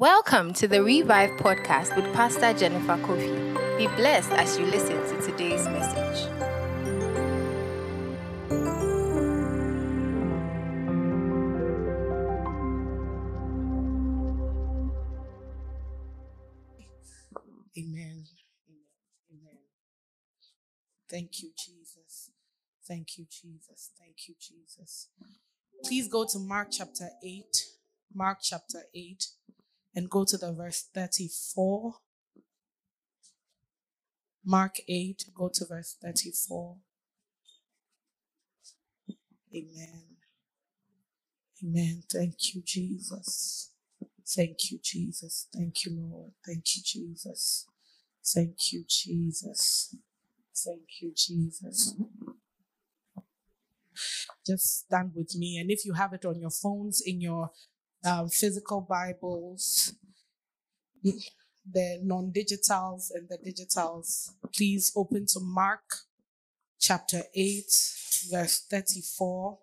Welcome to the Revive podcast with Pastor Jennifer Kofi. Be blessed as you listen to today's message. Amen. Amen. Amen. Thank you, Jesus. Thank you, Jesus. Thank you, Jesus. Please go to Mark chapter 8. Mark chapter 8 and go to the verse 34. Mark 8, go to verse 34. Amen. Amen. Thank you, Jesus. Thank you, Jesus. Thank you, Lord. Thank you, Jesus. Thank you, Jesus. Thank you, Jesus. Just stand with me. And if you have it on your phones, in your um, physical Bibles, the non digitals and the digitals, please open to Mark chapter 8, verse 34.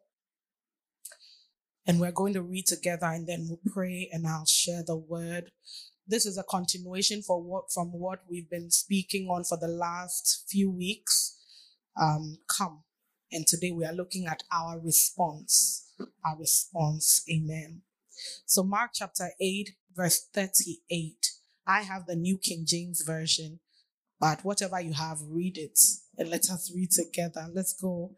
And we're going to read together and then we'll pray and I'll share the word. This is a continuation for what, from what we've been speaking on for the last few weeks. Um, come. And today we are looking at our response. Our response. Amen. So, Mark chapter 8, verse 38. I have the New King James Version, but whatever you have, read it and let us read together. Let's go.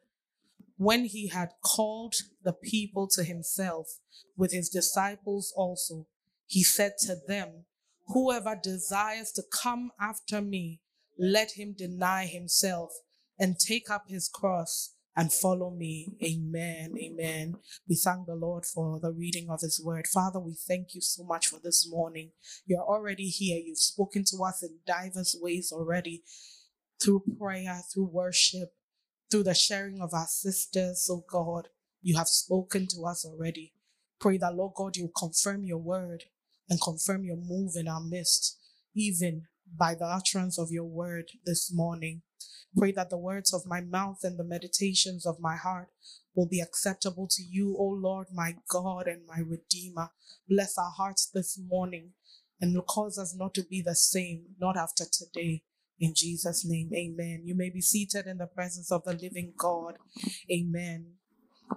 When he had called the people to himself with his disciples also, he said to them, Whoever desires to come after me, let him deny himself and take up his cross and follow me. Amen. Amen. We thank the Lord for the reading of his word. Father, we thank you so much for this morning. You're already here. You've spoken to us in diverse ways already through prayer, through worship, through the sharing of our sisters. Oh God, you have spoken to us already. Pray that, Lord God, you confirm your word and confirm your move in our midst, even by the utterance of your word this morning. Pray that the words of my mouth and the meditations of my heart will be acceptable to you, O Lord, my God and my Redeemer. Bless our hearts this morning and cause us not to be the same, not after today. In Jesus' name, amen. You may be seated in the presence of the living God. Amen.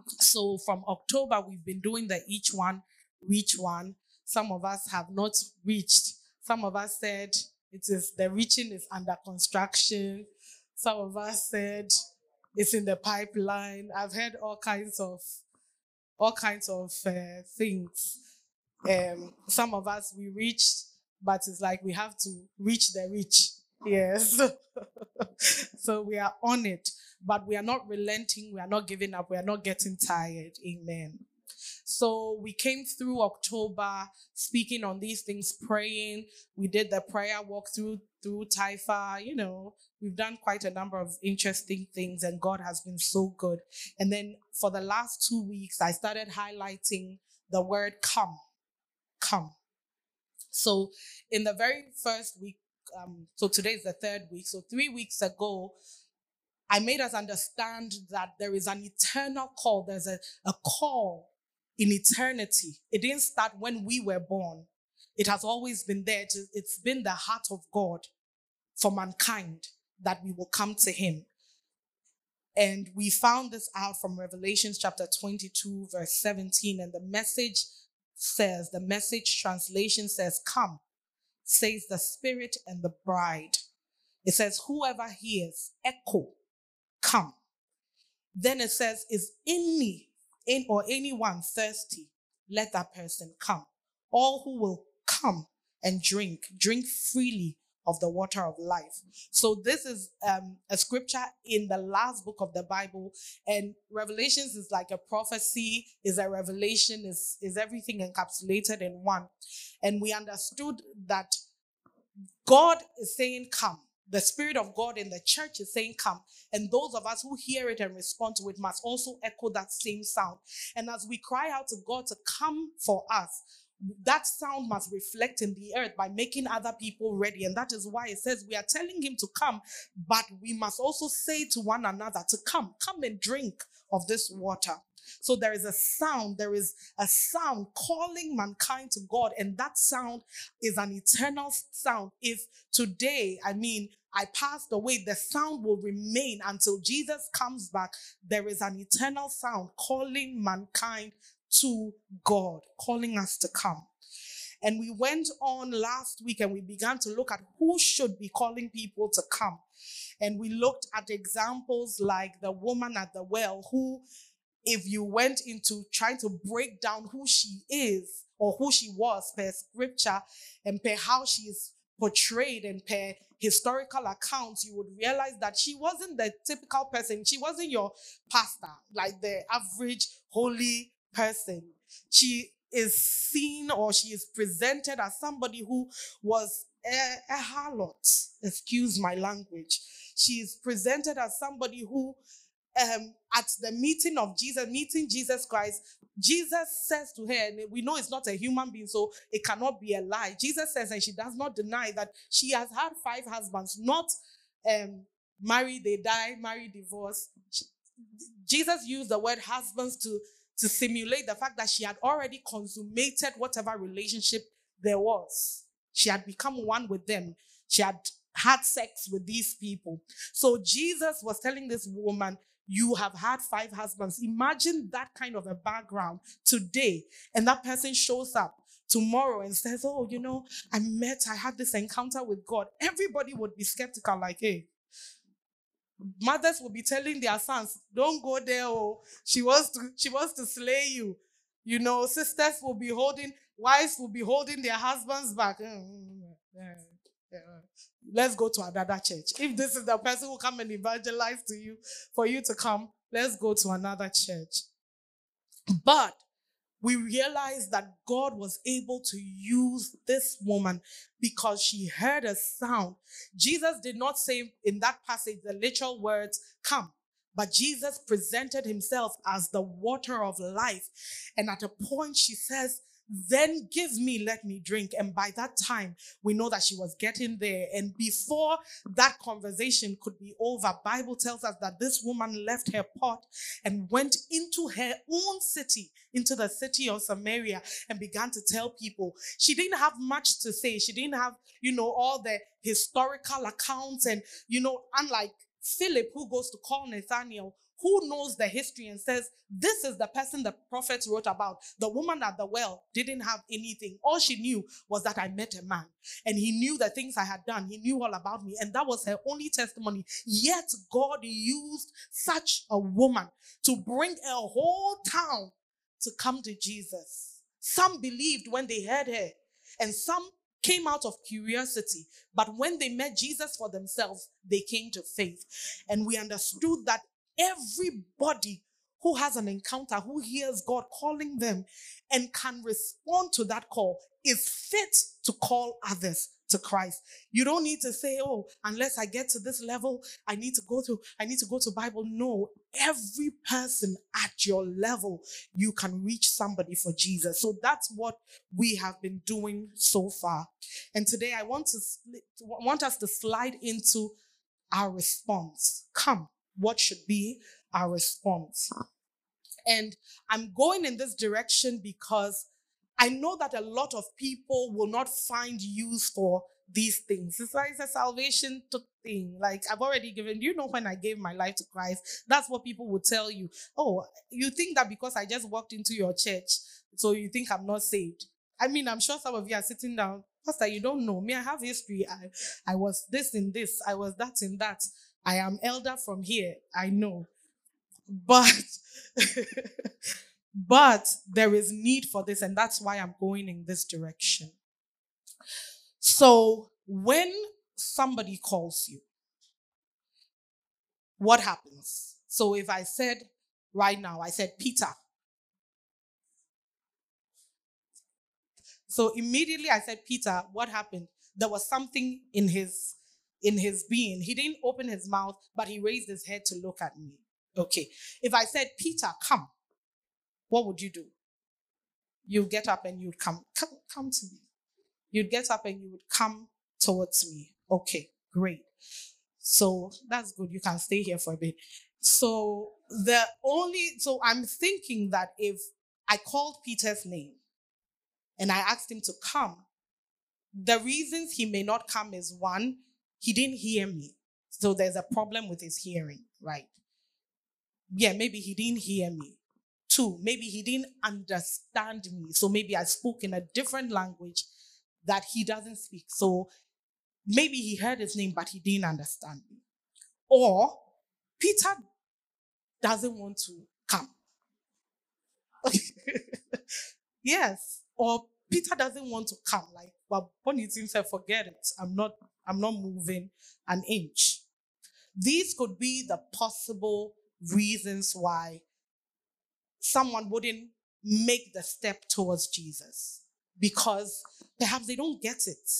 So from October, we've been doing the each one, reach one. Some of us have not reached. Some of us said it is the reaching is under construction. Some of us said it's in the pipeline. I've heard all kinds of all kinds of uh, things. Um, some of us we reached, but it's like we have to reach the reach. Yes. so we are on it, but we are not relenting. We are not giving up. We are not getting tired. Amen. So we came through October speaking on these things, praying. We did the prayer walk through through Taifa. You know, we've done quite a number of interesting things, and God has been so good. And then for the last two weeks, I started highlighting the word "come," come. So in the very first week, um, so today is the third week. So three weeks ago, I made us understand that there is an eternal call. There's a, a call in eternity. It didn't start when we were born. It has always been there. It's been the heart of God for mankind that we will come to Him. And we found this out from Revelations chapter 22, verse 17. And the message says, the message translation says, Come, says the Spirit and the bride. It says, Whoever hears, echo, come. Then it says, Is any in or anyone thirsty, let that person come. All who will come and drink, drink freely of the water of life. So this is um, a scripture in the last book of the Bible, and Revelations is like a prophecy, is a revelation, is is everything encapsulated in one. And we understood that God is saying, "Come." The Spirit of God in the church is saying, Come. And those of us who hear it and respond to it must also echo that same sound. And as we cry out to God to come for us, that sound must reflect in the earth by making other people ready. And that is why it says we are telling him to come, but we must also say to one another to come, come and drink of this water. So there is a sound, there is a sound calling mankind to God, and that sound is an eternal sound. If today, I mean, I passed away, the sound will remain until Jesus comes back. There is an eternal sound calling mankind to God, calling us to come. And we went on last week and we began to look at who should be calling people to come. And we looked at examples like the woman at the well, who, if you went into trying to break down who she is or who she was per scripture and per how she is portrayed and per historical accounts, you would realize that she wasn't the typical person. She wasn't your pastor, like the average holy person. She is seen or she is presented as somebody who was a, a harlot. Excuse my language. She is presented as somebody who, um, at the meeting of Jesus, meeting Jesus Christ, Jesus says to her, and we know it's not a human being, so it cannot be a lie. Jesus says, and she does not deny that she has had five husbands, not um, marry, they die, marry, divorce. She, Jesus used the word husbands to to simulate the fact that she had already consummated whatever relationship there was. She had become one with them. She had had sex with these people. So Jesus was telling this woman, You have had five husbands. Imagine that kind of a background today. And that person shows up tomorrow and says, Oh, you know, I met, I had this encounter with God. Everybody would be skeptical, like, Hey, mothers will be telling their sons, "Don't go there." Oh, she wants to she wants to slay you. You know, sisters will be holding wives will be holding their husbands back. Mm, mm, mm, Let's go to another church. If this is the person who come and evangelize to you for you to come, let's go to another church. But we realize that God was able to use this woman because she heard a sound. Jesus did not say in that passage the literal words, come. But Jesus presented himself as the water of life. And at a point, she says, then give me, let me drink. And by that time, we know that she was getting there. And before that conversation could be over, Bible tells us that this woman left her pot and went into her own city, into the city of Samaria, and began to tell people. She didn't have much to say. She didn't have, you know, all the historical accounts. And, you know, unlike Philip, who goes to call Nathaniel, who knows the history and says, This is the person the prophets wrote about. The woman at the well didn't have anything. All she knew was that I met a man and he knew the things I had done. He knew all about me. And that was her only testimony. Yet God used such a woman to bring a whole town to come to Jesus. Some believed when they heard her, and some came out of curiosity. But when they met Jesus for themselves, they came to faith. And we understood that Everybody who has an encounter, who hears God calling them and can respond to that call is fit to call others to Christ. You don't need to say, oh, unless I get to this level, I need to go to, I need to go to Bible. No, every person at your level, you can reach somebody for Jesus. So that's what we have been doing so far. And today I want to, want us to slide into our response. Come what should be our response. And I'm going in this direction because I know that a lot of people will not find use for these things. It's like a salvation thing. Like I've already given, you know, when I gave my life to Christ, that's what people would tell you. Oh, you think that because I just walked into your church, so you think I'm not saved. I mean, I'm sure some of you are sitting down, Pastor, you don't know me. I have history. I, I was this in this. I was that in that. I am elder from here, I know. But but there is need for this and that's why I'm going in this direction. So, when somebody calls you, what happens? So, if I said right now, I said Peter. So immediately I said, Peter, what happened? There was something in his in his being. He didn't open his mouth, but he raised his head to look at me. Okay. If I said, Peter, come, what would you do? You'd get up and you'd come, come, come to me. You'd get up and you would come towards me. Okay, great. So that's good. You can stay here for a bit. So the only, so I'm thinking that if I called Peter's name and I asked him to come, the reasons he may not come is one, he didn't hear me. So there's a problem with his hearing, right? Yeah, maybe he didn't hear me. Two, maybe he didn't understand me. So maybe I spoke in a different language that he doesn't speak. So maybe he heard his name, but he didn't understand me. Or Peter doesn't want to come. yes. Or Peter doesn't want to come. Like, but Bonnie himself, forget it. I'm not, I'm not moving an inch. These could be the possible reasons why someone wouldn't make the step towards Jesus because perhaps they don't get it.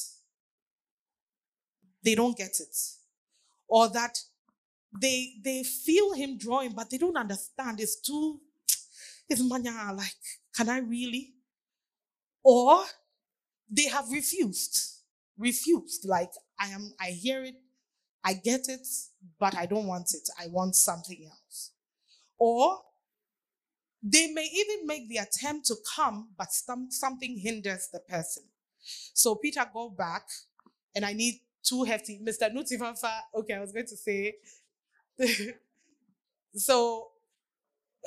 They don't get it. Or that they they feel him drawing, but they don't understand. It's too, it's manya, like, can I really? Or they have refused. Refused. Like, I am, I hear it, I get it, but I don't want it. I want something else. Or they may even make the attempt to come, but some, something hinders the person. So Peter, go back, and I need two hefty. Mr. Nutifafa, okay, I was going to say. so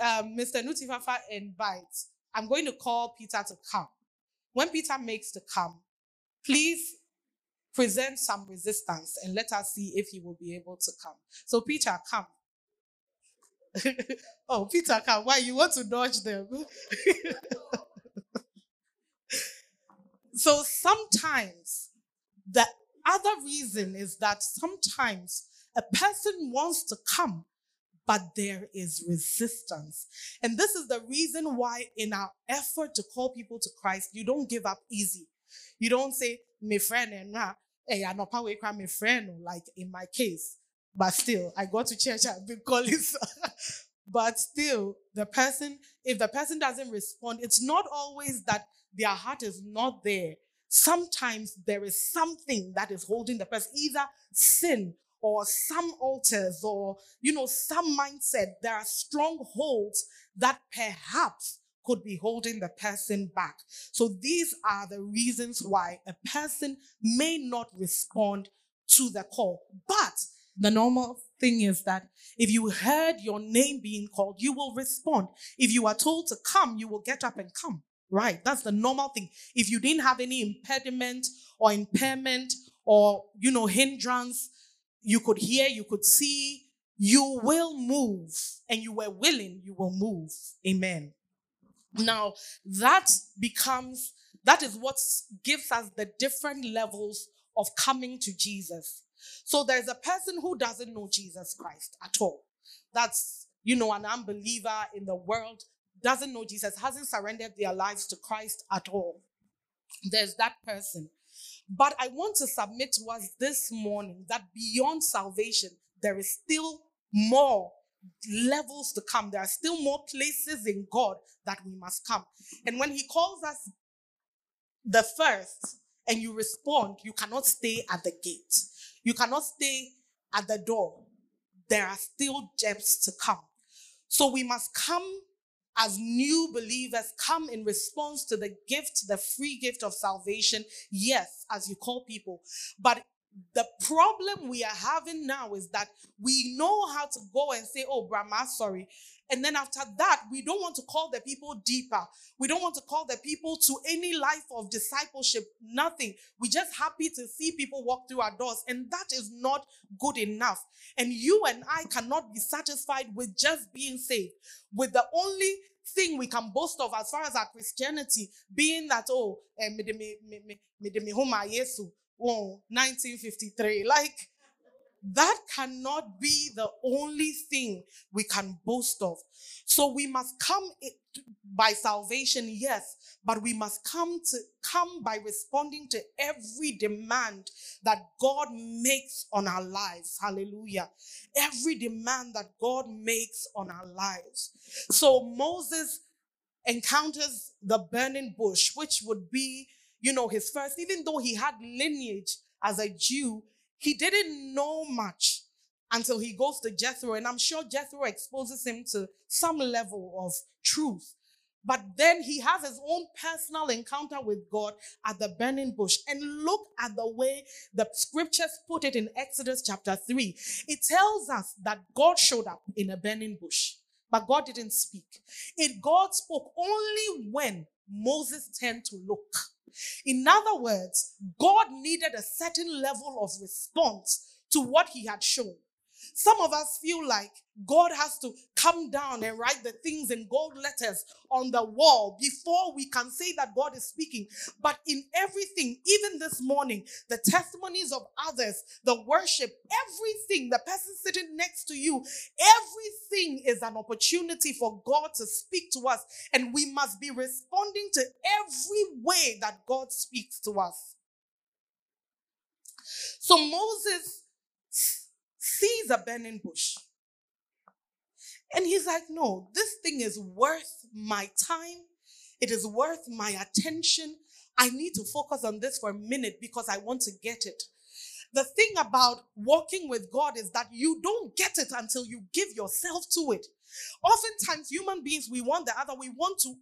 um, Mr. Nutifafa invites. I'm going to call Peter to come. When Peter makes to come, please present some resistance and let us see if he will be able to come. So, Peter, come. oh, Peter, come. Why? You want to dodge them? so, sometimes the other reason is that sometimes a person wants to come, but there is resistance. And this is the reason why, in our effort to call people to Christ, you don't give up easy. You don't say, my friend, eh, and hey, eh, I know power my friend, oh, like in my case. But still, I go to church, I've been calling. but still, the person, if the person doesn't respond, it's not always that their heart is not there. Sometimes there is something that is holding the person, either sin or some altars or, you know, some mindset. There are strongholds that perhaps could be holding the person back. So these are the reasons why a person may not respond to the call. But the normal thing is that if you heard your name being called, you will respond. If you are told to come, you will get up and come. Right? That's the normal thing. If you didn't have any impediment or impairment or, you know, hindrance, you could hear, you could see, you will move and you were willing, you will move. Amen. Now, that becomes, that is what gives us the different levels of coming to Jesus. So there's a person who doesn't know Jesus Christ at all. That's, you know, an unbeliever in the world, doesn't know Jesus, hasn't surrendered their lives to Christ at all. There's that person. But I want to submit to us this morning that beyond salvation, there is still more levels to come. There are still more places in God that we must come. And when He calls us the first and you respond, you cannot stay at the gate, you cannot stay at the door. There are still depths to come. So we must come as new believers, come in response to the gift, the free gift of salvation. Yes, as you call people, but the problem we are having now is that we know how to go and say, Oh, Brahma, sorry. And then after that, we don't want to call the people deeper. We don't want to call the people to any life of discipleship, nothing. We're just happy to see people walk through our doors. And that is not good enough. And you and I cannot be satisfied with just being saved, with the only thing we can boast of as far as our Christianity being that, oh, eh, oh, 1953. Like, that cannot be the only thing we can boast of. So we must come by salvation, yes, but we must come to come by responding to every demand that God makes on our lives. Hallelujah. Every demand that God makes on our lives. So Moses encounters the burning bush, which would be you know, his first, even though he had lineage as a Jew, he didn't know much. until he goes to Jethro. And I'm sure Jethro exposes him to some level of truth. But then he has his own personal encounter with God at the burning bush. And look at the way the scriptures put it in Exodus chapter 3. It tells us that God showed up in a burning bush, but God didn't speak. It God spoke only when Moses turned to look. In other words, God needed a certain level of response to what he had shown. Some of us feel like God has to come down and write the things in gold letters on the wall before we can say that God is speaking. But in everything, even this morning, the testimonies of others, the worship, everything, the person sitting next to you, everything is an opportunity for God to speak to us. And we must be responding to every way that God speaks to us. So Moses sees a burning bush. And he's like, no, this thing is worth my time. It is worth my attention. I need to focus on this for a minute because I want to get it. The thing about walking with God is that you don't get it until you give yourself to it. Oftentimes, human beings, we want the other, we want to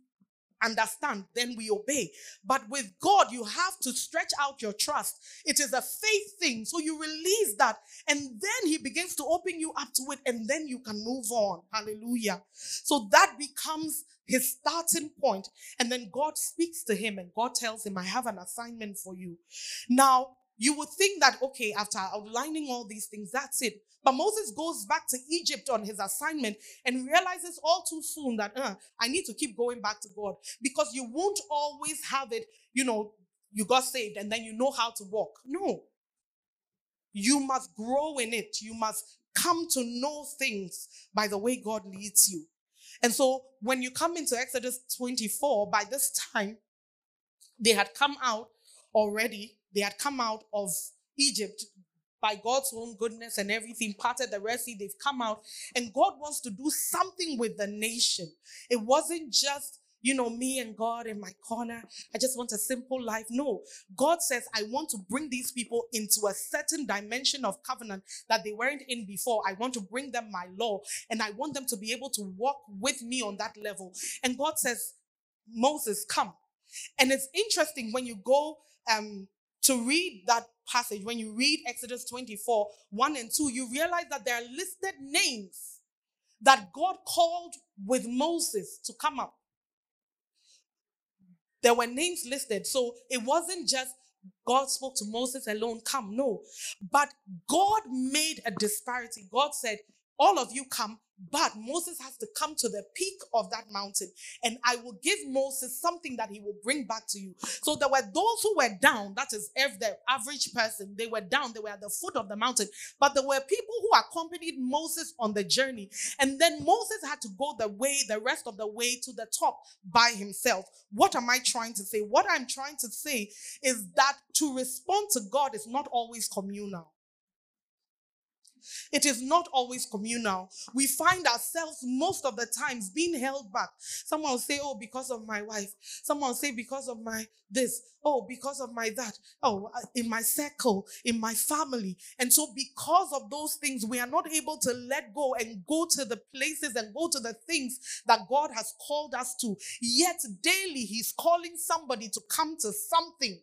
understand, then we obey. But with God, you have to stretch out your trust. It is a faith thing. So you release that, and then He begins to open you up to it, and then you can move on. Hallelujah. So that becomes his starting point. And then God speaks to him, and God tells him, I have an assignment for you. Now, you would think that, okay, after outlining all these things, that's it. But Moses goes back to Egypt on his assignment and realizes all too soon that uh, I need to keep going back to God because you won't always have it, you know, you got saved and then you know how to walk. No. You must grow in it. You must come to know things by the way God leads you. And so when you come into Exodus 24, by this time, they had come out already. They had come out of Egypt by God's own goodness and everything, parted the Red Sea, they've come out. And God wants to do something with the nation. It wasn't just you know, me and God in my corner. I just want a simple life. No, God says, I want to bring these people into a certain dimension of covenant that they weren't in before. I want to bring them my law and I want them to be able to walk with me on that level. And God says, Moses, come. And it's interesting when you go um, to read that passage, when you read Exodus 24, 1 and 2, you realize that there are listed names that God called with Moses to come up. There were names listed. So it wasn't just God spoke to Moses alone, come. No. But God made a disparity. God said, all of you come, but Moses has to come to the peak of that mountain, and I will give Moses something that he will bring back to you. So there were those who were down, that is, if the average person, they were down, they were at the foot of the mountain, but there were people who accompanied Moses on the journey. And then Moses had to go the way, the rest of the way to the top by himself. What am I trying to say? What I'm trying to say is that to respond to God is not always communal. It is not always communal. We find ourselves most of the times being held back. Someone will say, Oh, because of my wife. Someone will say, Because of my this. Oh, because of my that. Oh, uh, in my circle, in my family. And so, because of those things, we are not able to let go and go to the places and go to the things that God has called us to. Yet, daily, He's calling somebody to come to something.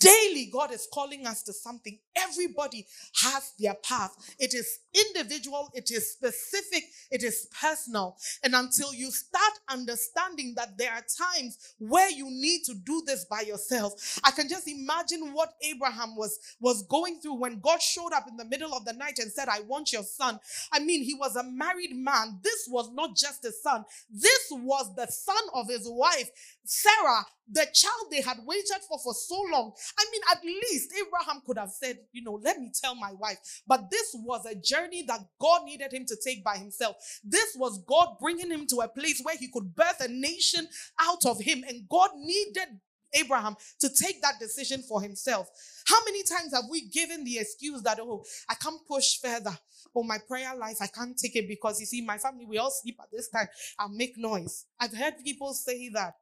Daily, God is calling us to something. Everybody has their path. It is individual, it is specific, it is personal. And until you start understanding that there are times where you need to do this by yourself, I can just imagine what Abraham was, was going through when God showed up in the middle of the night and said, I want your son. I mean, he was a married man. This was not just a son, this was the son of his wife, Sarah, the child they had waited for for so long. I mean, at least Abraham could have said, you know, let me tell my wife. But this was a journey that God needed him to take by himself. This was God bringing him to a place where he could birth a nation out of him. And God needed Abraham to take that decision for himself. How many times have we given the excuse that, oh, I can't push further? Oh, my prayer life, I can't take it because you see, my family, we all sleep at this time. I'll make noise. I've heard people say that.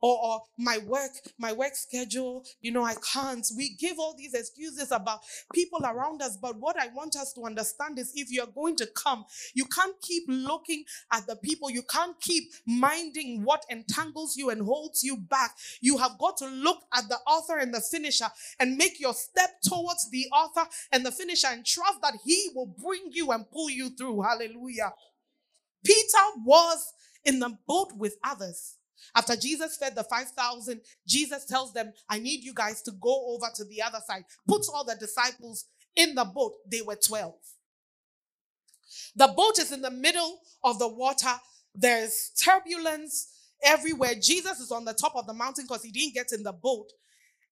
Or, or my work, my work schedule, you know, I can't. We give all these excuses about people around us. But what I want us to understand is if you're going to come, you can't keep looking at the people. You can't keep minding what entangles you and holds you back. You have got to look at the author and the finisher and make your step towards the author and the finisher and trust that he will bring you and pull you through. Hallelujah. Peter was in the boat with others. After Jesus fed the 5,000, Jesus tells them, I need you guys to go over to the other side. Puts all the disciples in the boat. They were 12. The boat is in the middle of the water. There's turbulence everywhere. Jesus is on the top of the mountain because he didn't get in the boat.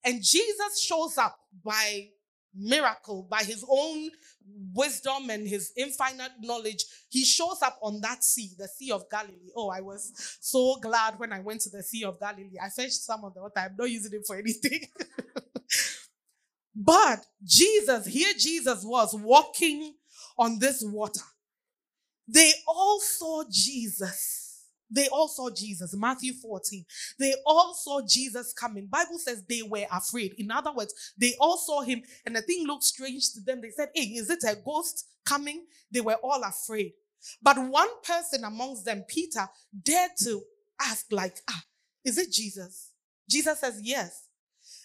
And Jesus shows up by miracle, by his own wisdom and his infinite knowledge, he shows up on that sea, the Sea of Galilee. Oh, I was so glad when I went to the Sea of Galilee. I fetched some of the water. I'm not using it for anything. but Jesus, here Jesus was walking on this water. They all saw Jesus they all saw Jesus. Matthew 14. They all saw Jesus coming. Bible says they were afraid. In other words, they all saw him and the thing looked strange to them. They said, Hey, is it a ghost coming? They were all afraid. But one person amongst them, Peter, dared to ask, like, ah, is it Jesus? Jesus says, yes.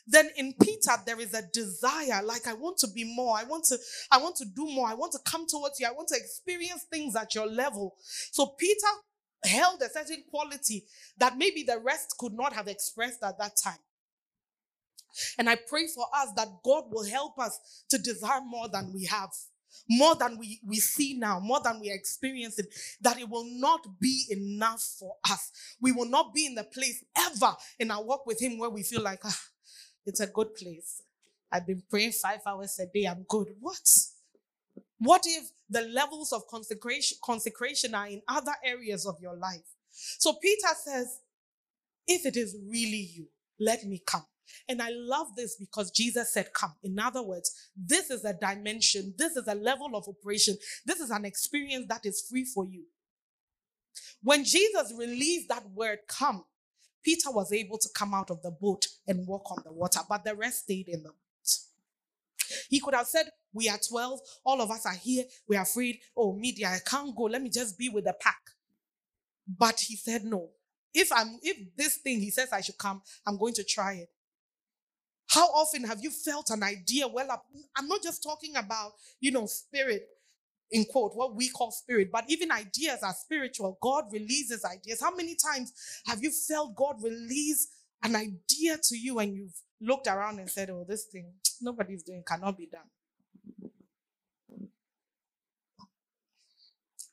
Then in Peter, there is a desire, like I want to be more. I want to, I want to do more. I want to come towards you. I want to experience things at your level. So Peter held a certain quality that maybe the rest could not have expressed at that time. And I pray for us that God will help us to desire more than we have, more than we, we see now, more than we are experiencing, that it will not be enough for us. We will not be in the place ever in our walk with Him where we feel like, ah, it's a good place. I've been praying five hours a day. I'm good. What? What if the levels of consecration, consecration are in other areas of your life? So Peter says, if it is really you, let me come. And I love this because Jesus said, Come. In other words, this is a dimension, this is a level of operation, this is an experience that is free for you. When Jesus released that word, Come, Peter was able to come out of the boat and walk on the water, but the rest stayed in the boat. He could have said, we are 12. All of us are here. We are afraid. Oh, media, I can't go. Let me just be with the pack. But he said, no. If I'm, if this thing he says I should come, I'm going to try it. How often have you felt an idea well up? I'm not just talking about, you know, spirit, in quote, what we call spirit, but even ideas are spiritual. God releases ideas. How many times have you felt God release an idea to you and you've looked around and said, oh, this thing, nobody's doing, cannot be done?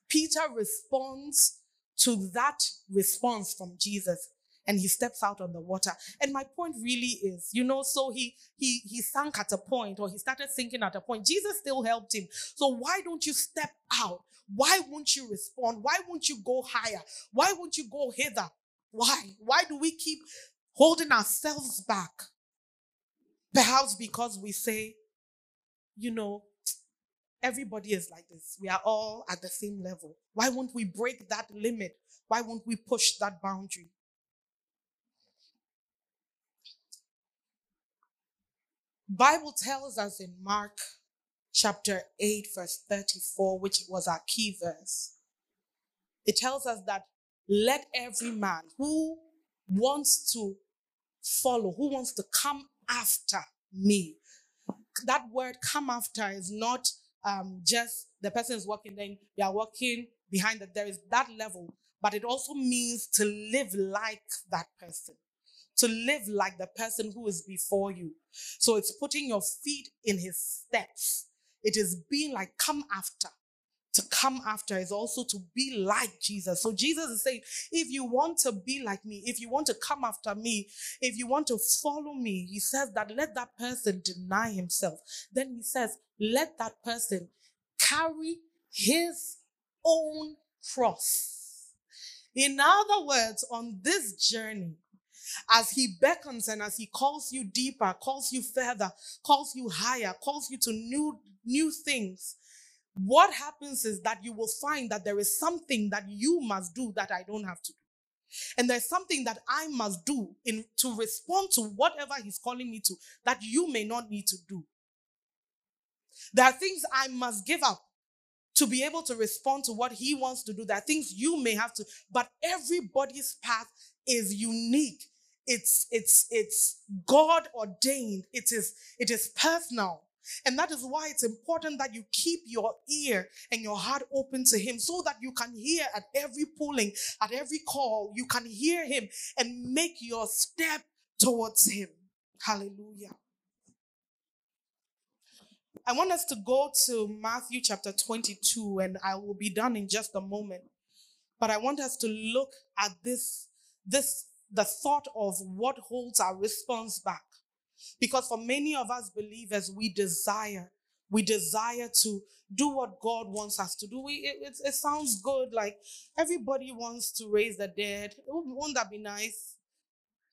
Peter responds to that response from Jesus and he steps out on the water. And my point really is, you know, so he he he sank at a point or he started sinking at a point. Jesus still helped him. So why don't you step out? Why won't you respond? Why won't you go higher? Why won't you go hither? Why? Why do we keep holding ourselves back? Perhaps because we say, you know, Everybody is like this. We are all at the same level. Why won't we break that limit? Why won't we push that boundary? Bible tells us in Mark chapter 8 verse 34 which was our key verse. It tells us that let every man who wants to follow, who wants to come after me. That word come after is not um, just the person is walking, then you are walking behind that. There is that level, but it also means to live like that person, to live like the person who is before you. So it's putting your feet in his steps. It is being like, come after to come after is also to be like Jesus. So Jesus is saying, if you want to be like me, if you want to come after me, if you want to follow me, he says that let that person deny himself. Then he says, let that person carry his own cross. In other words, on this journey, as he beckons and as he calls you deeper, calls you further, calls you higher, calls you to new, new things, what happens is that you will find that there is something that you must do that I don't have to do. And there's something that I must do in to respond to whatever he's calling me to that you may not need to do. There are things I must give up to be able to respond to what he wants to do. There are things you may have to, but everybody's path is unique. It's it's it's God ordained. It is it is personal. And that is why it's important that you keep your ear and your heart open to Him so that you can hear at every pulling, at every call, you can hear Him and make your step towards Him. Hallelujah. I want us to go to Matthew chapter 22, and I will be done in just a moment. But I want us to look at this, this, the thought of what holds our response back. Because for many of us believers, we desire, we desire to do what God wants us to do. We, it, it, it sounds good, like everybody wants to raise the dead. Won't that be nice?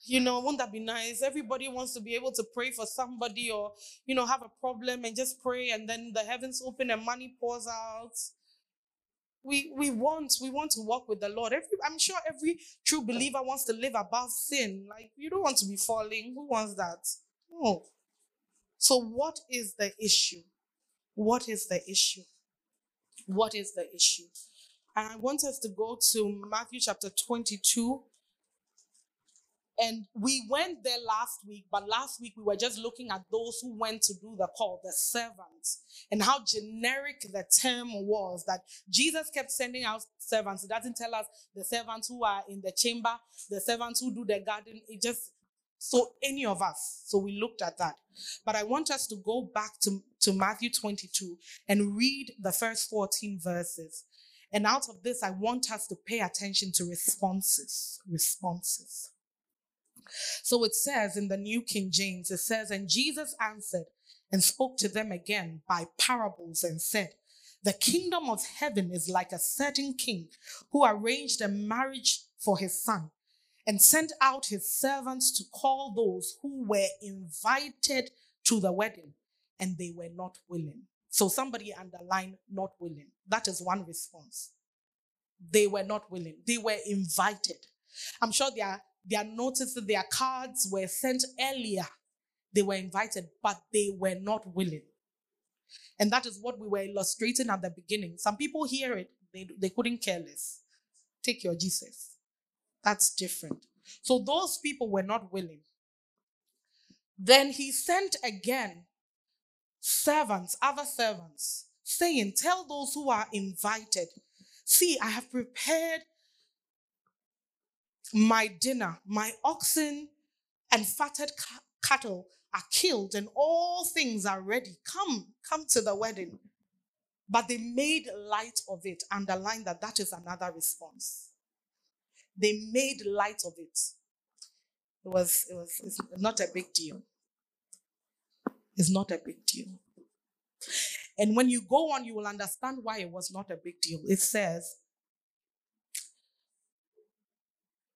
You know, won't that be nice? Everybody wants to be able to pray for somebody or, you know, have a problem and just pray and then the heavens open and money pours out. We we want we want to walk with the Lord. Every, I'm sure every true believer wants to live above sin. Like you don't want to be falling. Who wants that? No. So what is the issue? What is the issue? What is the issue? And I want us to go to Matthew chapter 22 and we went there last week, but last week we were just looking at those who went to do the call, the servants, and how generic the term was that Jesus kept sending out servants. It doesn't tell us the servants who are in the chamber, the servants who do the garden. It just, so any of us. So we looked at that. But I want us to go back to, to Matthew 22 and read the first 14 verses. And out of this, I want us to pay attention to responses. Responses. So it says in the New King James, it says, And Jesus answered and spoke to them again by parables and said, The kingdom of heaven is like a certain king who arranged a marriage for his son and sent out his servants to call those who were invited to the wedding, and they were not willing. So somebody underline not willing. That is one response. They were not willing. They were invited. I'm sure there are their notice, their cards were sent earlier. They were invited, but they were not willing. And that is what we were illustrating at the beginning. Some people hear it, they, they couldn't care less. Take your Jesus. That's different. So those people were not willing. Then he sent again servants, other servants, saying, Tell those who are invited, see, I have prepared my dinner, my oxen and fatted ca- cattle are killed, and all things are ready. Come, come to the wedding. But they made light of it. Underline that that is another response. They made light of it. It was, it was it's not a big deal. It's not a big deal. And when you go on, you will understand why it was not a big deal. It says,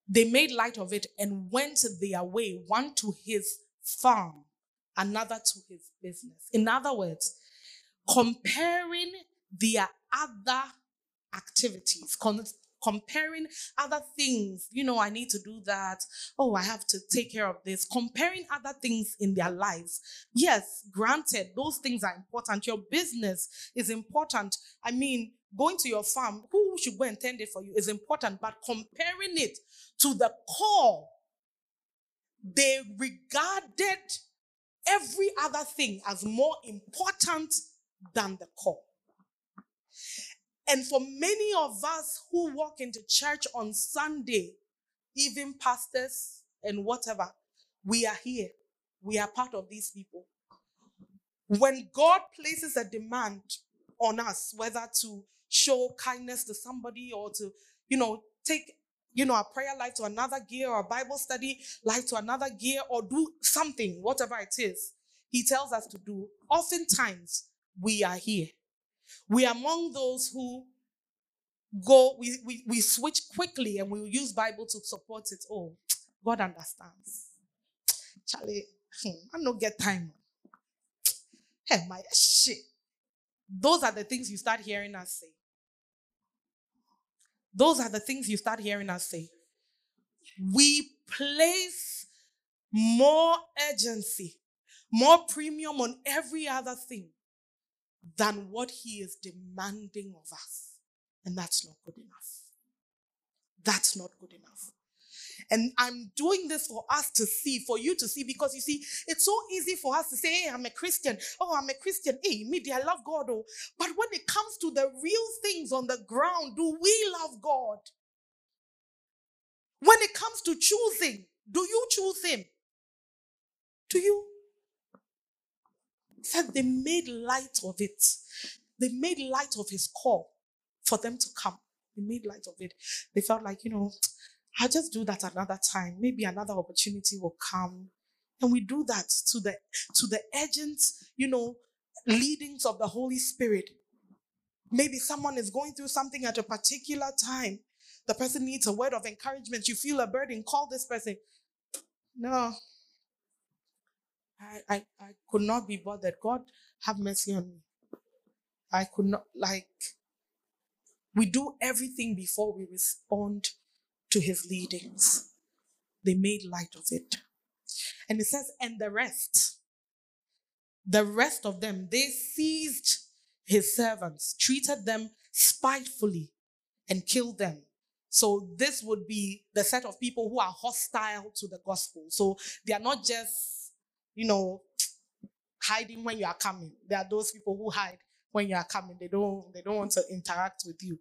They made light of it and went their way, one to his farm, another to his business. In other words, comparing their other activities, comparing other things. You know, I need to do that. Oh, I have to take care of this. Comparing other things in their lives. Yes, granted, those things are important. Your business is important. I mean, going to your farm, who should go and tend it for you is important, but comparing it to the call, they regarded every other thing as more important than the call. And for many of us who walk into church on Sunday, even pastors and whatever, we are here. We are part of these people. When God places a demand on us, whether to show kindness to somebody or to, you know, take, you know, a prayer life to another gear or a Bible study life to another gear or do something, whatever it is, he tells us to do. Oftentimes, we are here. We are among those who go, we, we, we switch quickly and we use Bible to support it. Oh, God understands. Charlie, hmm, I don't get time. Hey, my shit. Those are the things you start hearing us say. Those are the things you start hearing us say. we place more urgency, more premium on every other thing than what he is demanding of us. And that's not good enough. That's not good enough. And I'm doing this for us to see, for you to see, because you see, it's so easy for us to say, hey, I'm a Christian. Oh, I'm a Christian. Hey, me, I love God. Oh. But when it comes to the real things on the ground, do we love God? When it comes to choosing, do you choose Him? Do you? Said they made light of it. They made light of His call for them to come. They made light of it. They felt like, you know, I'll just do that another time. Maybe another opportunity will come. And we do that to the to the agents, you know, leadings of the Holy Spirit. Maybe someone is going through something at a particular time. The person needs a word of encouragement. You feel a burden, call this person. No. I, I, I could not be bothered. God have mercy on me. I could not like we do everything before we respond to his leadings. They made light of it. And it says, and the rest, the rest of them, they seized his servants, treated them spitefully, and killed them. So this would be the set of people who are hostile to the gospel. So they are not just, you know, hiding when you are coming. There are those people who hide when you are coming. They don't, they don't want to interact with you.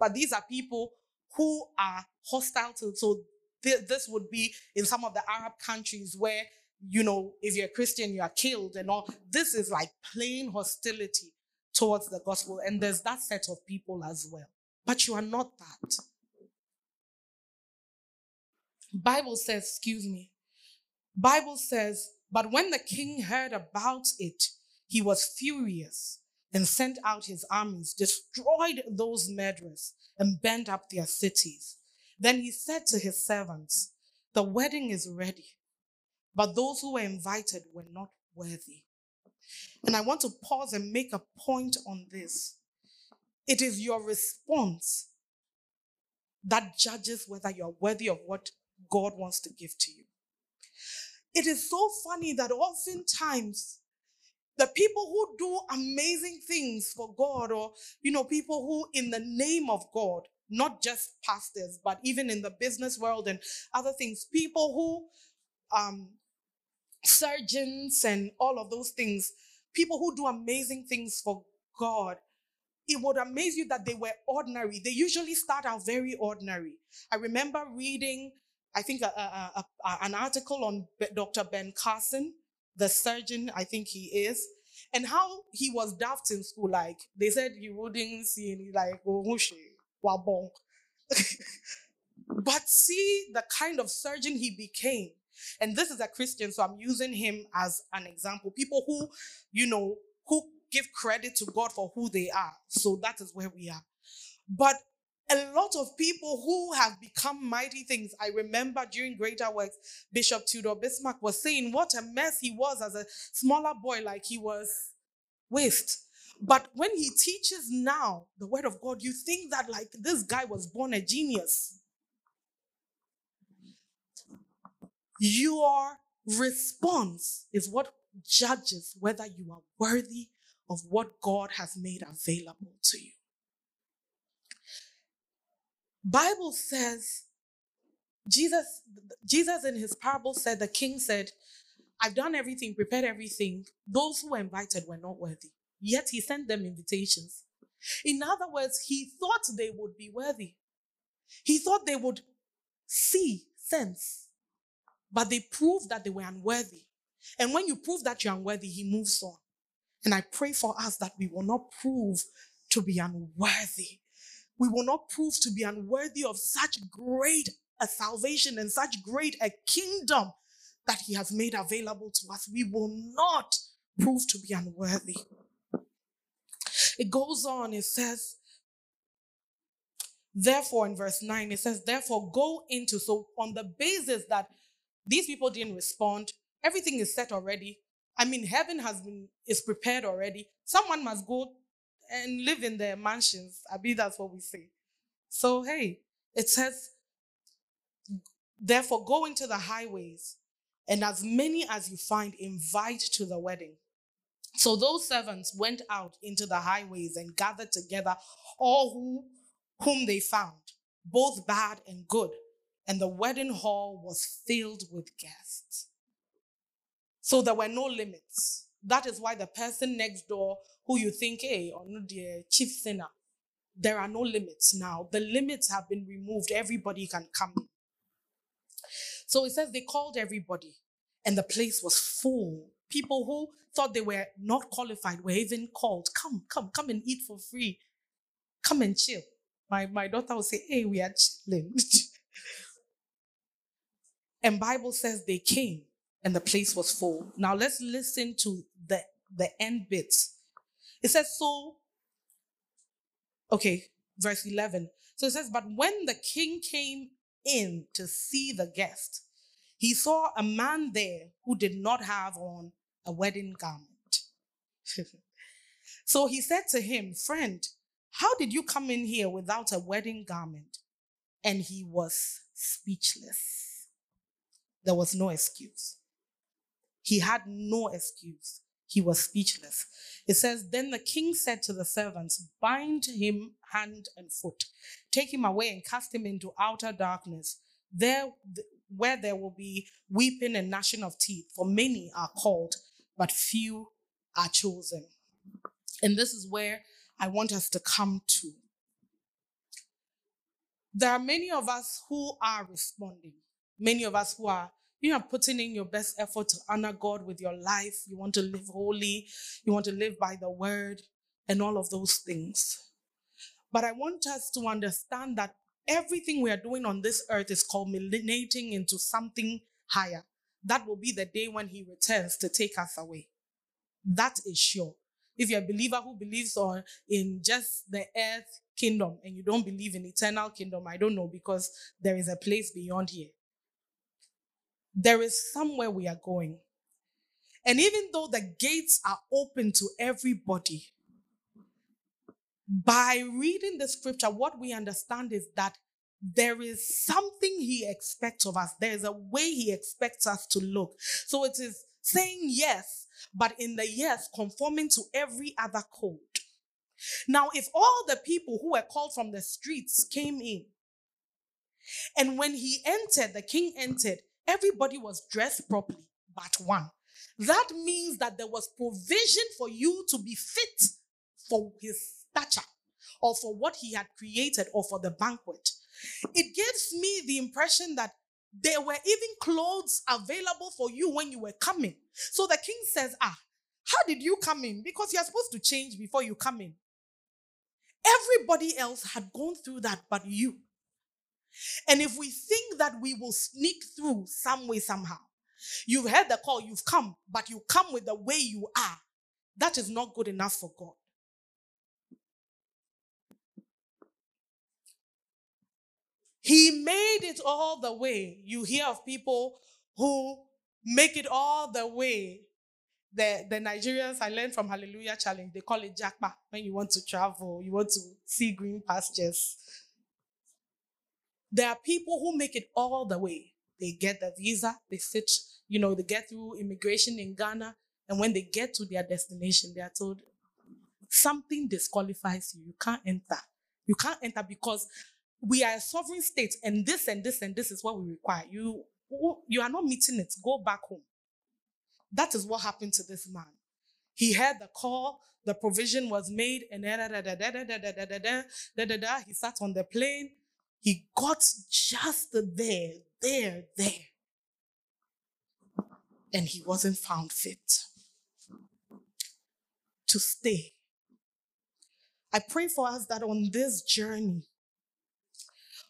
But these are people who are hostile to. So th- this would be in some of the Arab countries where, you know, if you're a Christian, you are killed and all. This is like plain hostility towards the gospel. And there's that set of people as well. But you are not that. Bible says, excuse me. Bible says, but when the king heard about it, he was furious and sent out his armies, destroyed those murderers, and burned up their cities. Then he said to his servants, The wedding is ready, but those who were invited were not worthy. And I want to pause and make a point on this. It is your response that judges whether you're worthy of what God wants to give to you. It is so funny that oftentimes the people who do amazing things for God, or, you know, people who, in the name of God, not just pastors, but even in the business world and other things, people who, um, surgeons and all of those things, people who do amazing things for God, it would amaze you that they were ordinary. They usually start out very ordinary. I remember reading, I think, a, a, a, an article on Dr. Ben Carson, the surgeon, I think he is, and how he was daft in school. Like they said you wouldn't see any like oh, wabong. but see the kind of surgeon he became. And this is a Christian, so I'm using him as an example. People who, you know, who give credit to God for who they are. So that is where we are. But a lot of people who have become mighty things. I remember during Greater Works, Bishop Tudor Bismarck was saying what a mess he was as a smaller boy, like he was waste. But when he teaches now the word of God, you think that like this guy was born a genius. Your response is what judges whether you are worthy of what God has made available to you. Bible says Jesus Jesus in his parable said the king said I've done everything prepared everything. Those who were invited were not worthy. Yet he sent them invitations. In other words he thought they would be worthy. He thought they would see sense but they proved that they were unworthy. And when you prove that you're unworthy he moves on. And i pray for us that we will not prove to be unworthy we will not prove to be unworthy of such great a salvation and such great a kingdom that he has made available to us. We will not prove to be unworthy. It goes on, it says, therefore, in verse 9, it says, therefore, go into. So, on the basis that these people didn't respond, everything is set already. I mean, heaven has been is prepared already. Someone must go and live in their mansions. I mean, that's what we say. So, hey, it says, Therefore, go into the highways, and as many as you find, invite to the wedding. So those servants went out into the highways and gathered together all who, whom they found, both bad and good. And the wedding hall was filled with guests. So there were no limits. That is why the person next door who you think, hey, oh, or the chief sinner, there are no limits now. The limits have been removed. Everybody can come. So it says they called everybody, and the place was full. People who thought they were not qualified were even called. Come, come, come and eat for free. Come and chill. My, my daughter will say, Hey, we are chilling. and Bible says they came and the place was full. Now let's listen to the, the end bits. It says, So, okay, verse 11. So it says, But when the king came in to see the guest, he saw a man there who did not have on a wedding garment. so he said to him, Friend, how did you come in here without a wedding garment? And he was speechless. There was no excuse. He had no excuse. He was speechless. It says, Then the king said to the servants, Bind him hand and foot, take him away and cast him into outer darkness. There, where there will be weeping and gnashing of teeth, for many are called, but few are chosen. And this is where I want us to come to. There are many of us who are responding, many of us who are you are putting in your best effort to honor God with your life. You want to live holy. You want to live by the word and all of those things. But I want us to understand that everything we are doing on this earth is culminating into something higher. That will be the day when he returns to take us away. That is sure. If you're a believer who believes on in just the earth kingdom and you don't believe in eternal kingdom, I don't know because there is a place beyond here. There is somewhere we are going. And even though the gates are open to everybody, by reading the scripture, what we understand is that there is something he expects of us. There's a way he expects us to look. So it is saying yes, but in the yes, conforming to every other code. Now, if all the people who were called from the streets came in, and when he entered, the king entered, Everybody was dressed properly, but one. That means that there was provision for you to be fit for his stature or for what he had created or for the banquet. It gives me the impression that there were even clothes available for you when you were coming. So the king says, Ah, how did you come in? Because you're supposed to change before you come in. Everybody else had gone through that, but you. And if we think that we will sneak through some way, somehow, you've heard the call, you've come, but you come with the way you are, that is not good enough for God. He made it all the way. You hear of people who make it all the way. The, the Nigerians I learned from Hallelujah Challenge, they call it Japa when you want to travel, you want to see green pastures. There are people who make it all the way. They get the visa, they sit, you know, they get through immigration in Ghana, and when they get to their destination, they are told something disqualifies you. You can't enter. You can't enter because we are a sovereign state, and this and this and this is what we require. You you are not meeting it. Go back home. That is what happened to this man. He heard the call, the provision was made, and da da da da da da da da da da da. He sat on the plane. He got just there, there, there. And he wasn't found fit to stay. I pray for us that on this journey,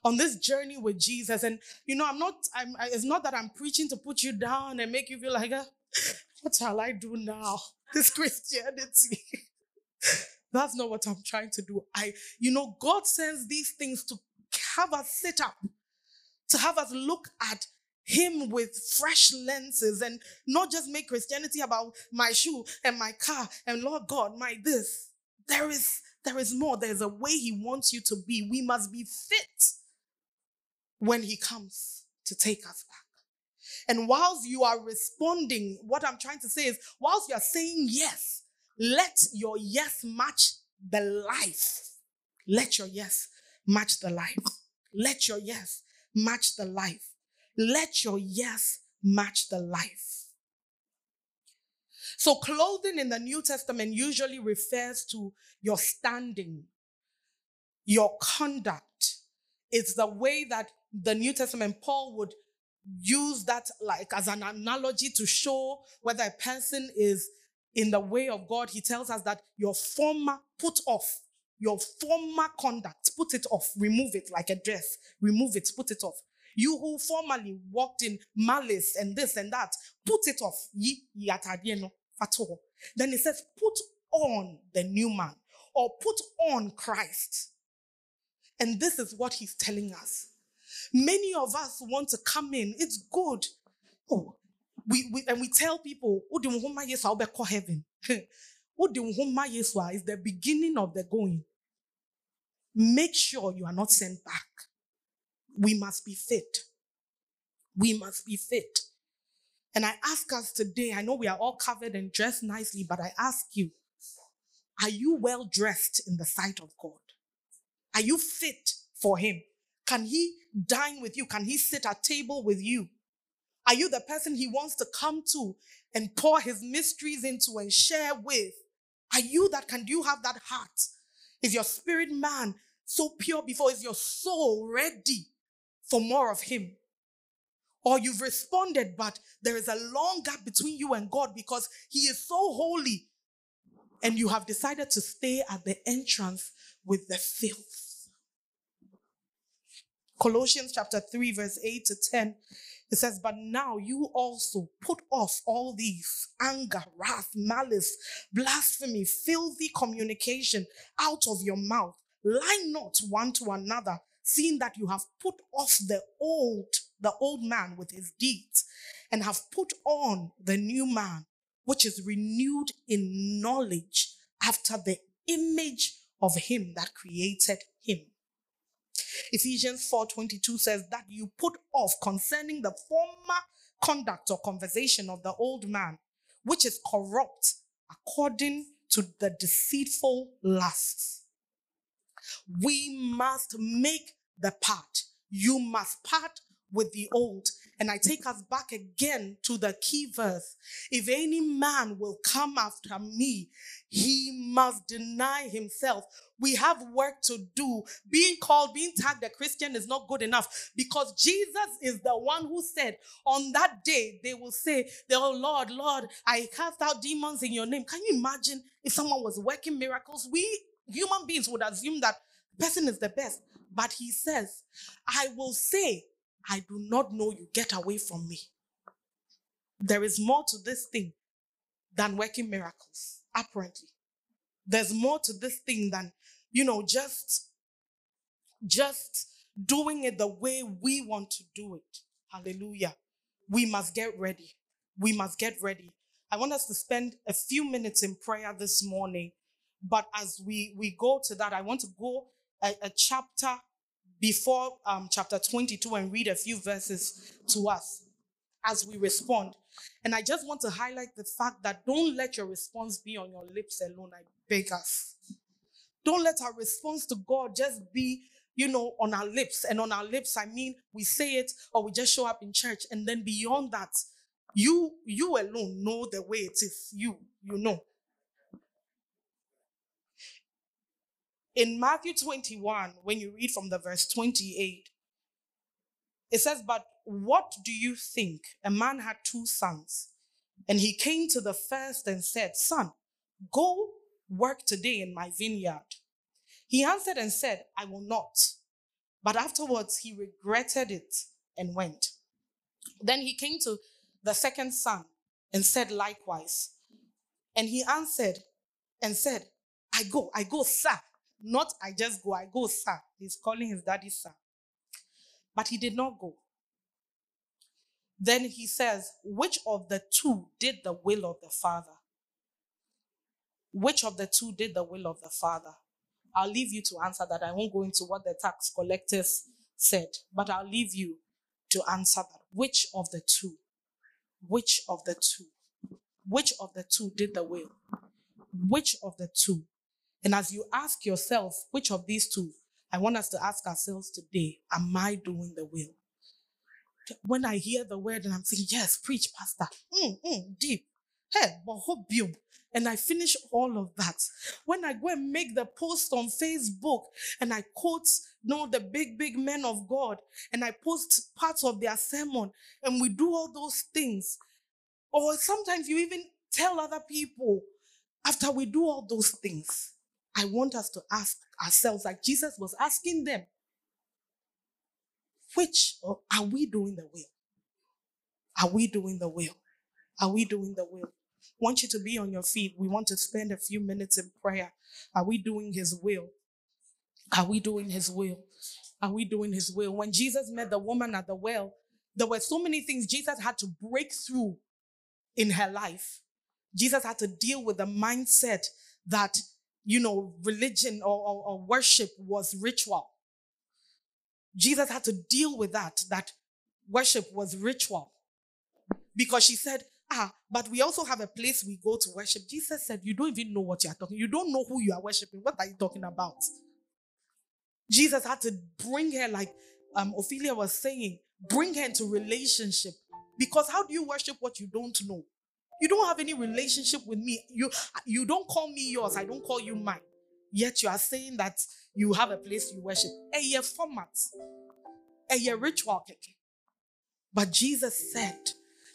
on this journey with Jesus, and you know, I'm not, I'm, it's not that I'm preaching to put you down and make you feel like, ah, what shall I do now? This Christianity. That's not what I'm trying to do. I, you know, God sends these things to have us sit up, to have us look at him with fresh lenses and not just make Christianity about my shoe and my car and Lord God, my this. There is there is more. There's a way he wants you to be. We must be fit when he comes to take us back. And whilst you are responding, what I'm trying to say is, whilst you are saying yes, let your yes match the life. Let your yes match the life. Let your yes match the life. Let your yes match the life. So, clothing in the New Testament usually refers to your standing, your conduct. It's the way that the New Testament, Paul would use that like as an analogy to show whether a person is in the way of God. He tells us that your former put off, your former conduct, put it off, remove it like a dress, remove it, put it off. You who formerly walked in malice and this and that, put it off. Then it says, put on the new man or put on Christ. And this is what he's telling us. Many of us want to come in. It's good. Oh, we, we and we tell people, heaven. is the beginning of the going. Make sure you are not sent back. We must be fit. We must be fit. And I ask us today, I know we are all covered and dressed nicely, but I ask you, are you well dressed in the sight of God? Are you fit for Him? Can He dine with you? Can He sit at table with you? Are you the person He wants to come to and pour His mysteries into and share with? Are you that? Can you have that heart? Is your spirit man so pure before? Is your soul ready for more of Him? Or you've responded, but there is a long gap between you and God because He is so holy. And you have decided to stay at the entrance with the filth. Colossians chapter 3, verse 8 to 10. It says, But now you also put off all these anger, wrath, malice, blasphemy, filthy communication out of your mouth. Lie not one to another, seeing that you have put off the old, the old man with his deeds, and have put on the new man, which is renewed in knowledge after the image of him that created. Ephesians 4:22 says that you put off concerning the former conduct or conversation of the old man, which is corrupt according to the deceitful lusts. We must make the part. You must part with the old. And I take us back again to the key verse. If any man will come after me, he must deny himself. We have work to do. Being called, being tagged a Christian is not good enough because Jesus is the one who said, on that day, they will say, Oh Lord, Lord, I cast out demons in your name. Can you imagine if someone was working miracles? We human beings would assume that person is the best. But he says, I will say, I do not know you. Get away from me. There is more to this thing than working miracles, apparently. There's more to this thing than, you know, just, just doing it the way we want to do it. Hallelujah. We must get ready. We must get ready. I want us to spend a few minutes in prayer this morning. But as we, we go to that, I want to go a, a chapter before um, chapter 22 and read a few verses to us as we respond. And I just want to highlight the fact that don't let your response be on your lips alone. I beg us. Don't let our response to God just be, you know, on our lips. And on our lips, I mean, we say it or we just show up in church. And then beyond that, you, you alone know the way it is. You, you know. In Matthew 21, when you read from the verse 28, it says, But what do you think? A man had two sons, and he came to the first and said, Son, go work today in my vineyard. He answered and said, I will not. But afterwards he regretted it and went. Then he came to the second son and said likewise. And he answered and said, I go, I go, sir. Not I just go, I go, sir. He's calling his daddy sir. But he did not go. Then he says, Which of the two did the will of the Father? Which of the two did the will of the Father? I'll leave you to answer that. I won't go into what the tax collectors said, but I'll leave you to answer that. Which of the two? Which of the two? Which of the two did the will? Which of the two? And as you ask yourself, which of these two? I want us to ask ourselves today, am I doing the will? When I hear the word and I'm saying, yes, preach, pastor, mm, mm, deep, hey. And I finish all of that. When I go and make the post on Facebook and I quote you know, the big, big men of God and I post parts of their sermon and we do all those things. Or sometimes you even tell other people after we do all those things. I want us to ask ourselves, like Jesus was asking them, which oh, are we doing the will? Are we doing the will? Are we doing the will? want you to be on your feet. We want to spend a few minutes in prayer. Are we doing his will? Are we doing his will? Are we doing his will? When Jesus met the woman at the well, there were so many things Jesus had to break through in her life. Jesus had to deal with the mindset that, you know, religion or, or, or worship was ritual. Jesus had to deal with that, that worship was ritual. Because she said, ah, but we also have a place we go to worship. Jesus said, You don't even know what you are talking. You don't know who you are worshiping. What are you talking about? Jesus had to bring her, like um, Ophelia was saying, bring her into relationship. Because how do you worship what you don't know? You don't have any relationship with me. You, you don't call me yours. I don't call you mine. Yet you are saying that you have a place you worship. A format. A ritual. But Jesus said,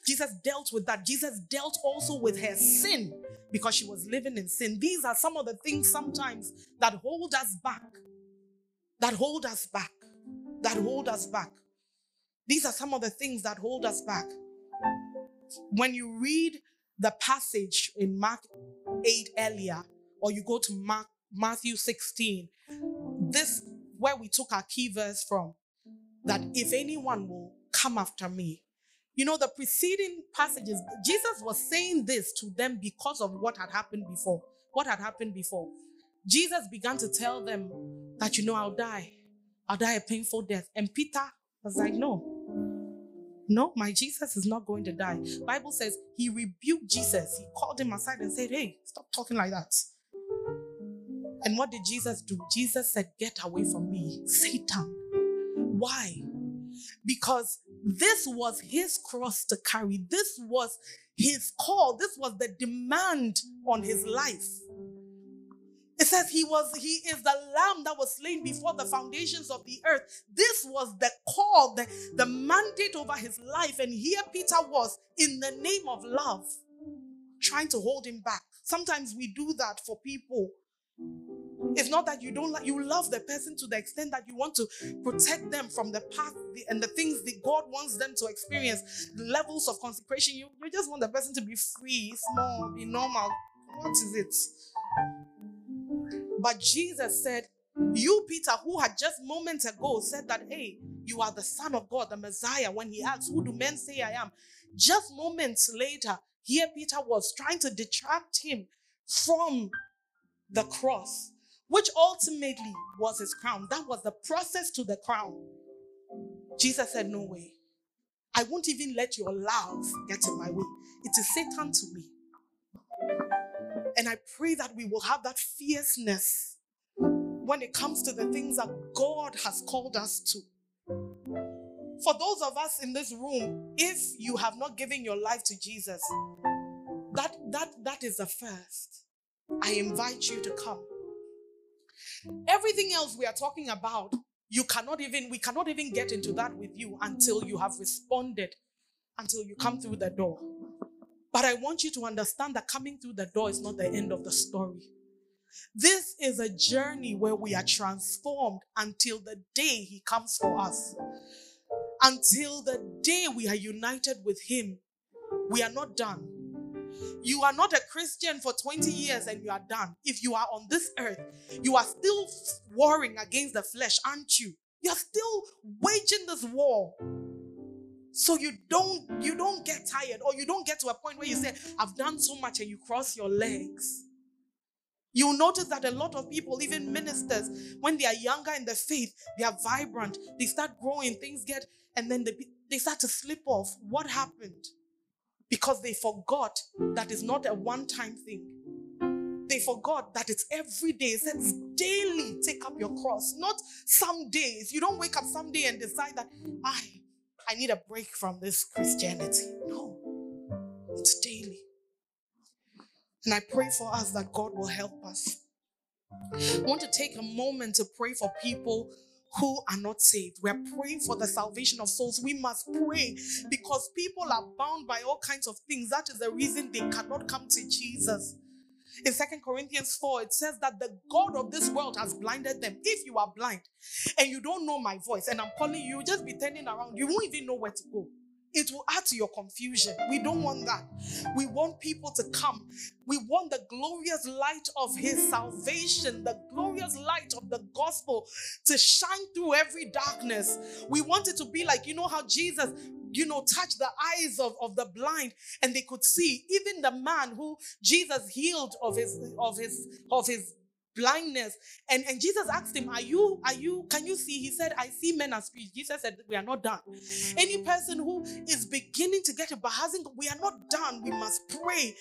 Jesus dealt with that. Jesus dealt also with her sin because she was living in sin. These are some of the things sometimes that hold us back. That hold us back. That hold us back. These are some of the things that hold us back. When you read the passage in Mark 8 earlier, or you go to Mark, Matthew 16, this where we took our key verse from that if anyone will come after me, you know, the preceding passages, Jesus was saying this to them because of what had happened before. What had happened before. Jesus began to tell them that, you know, I'll die. I'll die a painful death. And Peter was like, no. No, my Jesus is not going to die. Bible says he rebuked Jesus. He called him aside and said, hey, stop talking like that. And what did Jesus do? Jesus said, get away from me, Satan. Why? Because this was his cross to carry. This was his call. This was the demand on his life. It says he was, he is the lamb that was slain before the foundations of the earth. This was the call, the, the mandate over his life. And here Peter was in the name of love, trying to hold him back. Sometimes we do that for people it's not that you don't like, you love the person to the extent that you want to protect them from the path and the things that God wants them to experience, the levels of consecration. You, you just want the person to be free, small, be normal. What is it? But Jesus said, You, Peter, who had just moments ago said that, hey, you are the Son of God, the Messiah, when he asks, Who do men say I am? Just moments later, here Peter was trying to detract him from the cross which ultimately was his crown. That was the process to the crown. Jesus said, No way. I won't even let your love get in my way. It is Satan to me. And I pray that we will have that fierceness when it comes to the things that God has called us to. For those of us in this room, if you have not given your life to Jesus, that, that, that is the first. I invite you to come. Everything else we are talking about, you cannot even, we cannot even get into that with you until you have responded, until you come through the door. But I want you to understand that coming through the door is not the end of the story. This is a journey where we are transformed until the day He comes for us. Until the day we are united with Him, we are not done. You are not a Christian for 20 years and you are done. If you are on this earth, you are still warring against the flesh, aren't you? You're still waging this war. So you don't you don't get tired or you don't get to a point where you say, I've done so much and you cross your legs. You'll notice that a lot of people, even ministers, when they are younger in the faith, they are vibrant, they start growing, things get, and then they, they start to slip off. What happened? Because they forgot that it's not a one time thing. They forgot that it's every day. It says daily take up your cross, not some days. You don't wake up someday and decide that I I need a break from this Christianity. No, it's daily. And I pray for us that God will help us. I want to take a moment to pray for people who are not saved. We're praying for the salvation of souls. We must pray because people are bound by all kinds of things. That is the reason they cannot come to Jesus. In Second Corinthians 4, it says that the God of this world has blinded them. If you are blind and you don't know my voice, and I'm calling you, just be turning around, you won't even know where to go. It will add to your confusion. We don't want that. We want people to come. We want the glorious light of His salvation, the glorious light of the gospel to shine through every darkness. We want it to be like, you know, how Jesus you know, touched the eyes of, of the blind and they could see. Even the man who Jesus healed of his of his of his blindness. And, and Jesus asked him, Are you, are you, can you see? He said, I see men as speech. Jesus said, We are not done. Any person who is beginning to get it but hasn't, we are not done. We must pray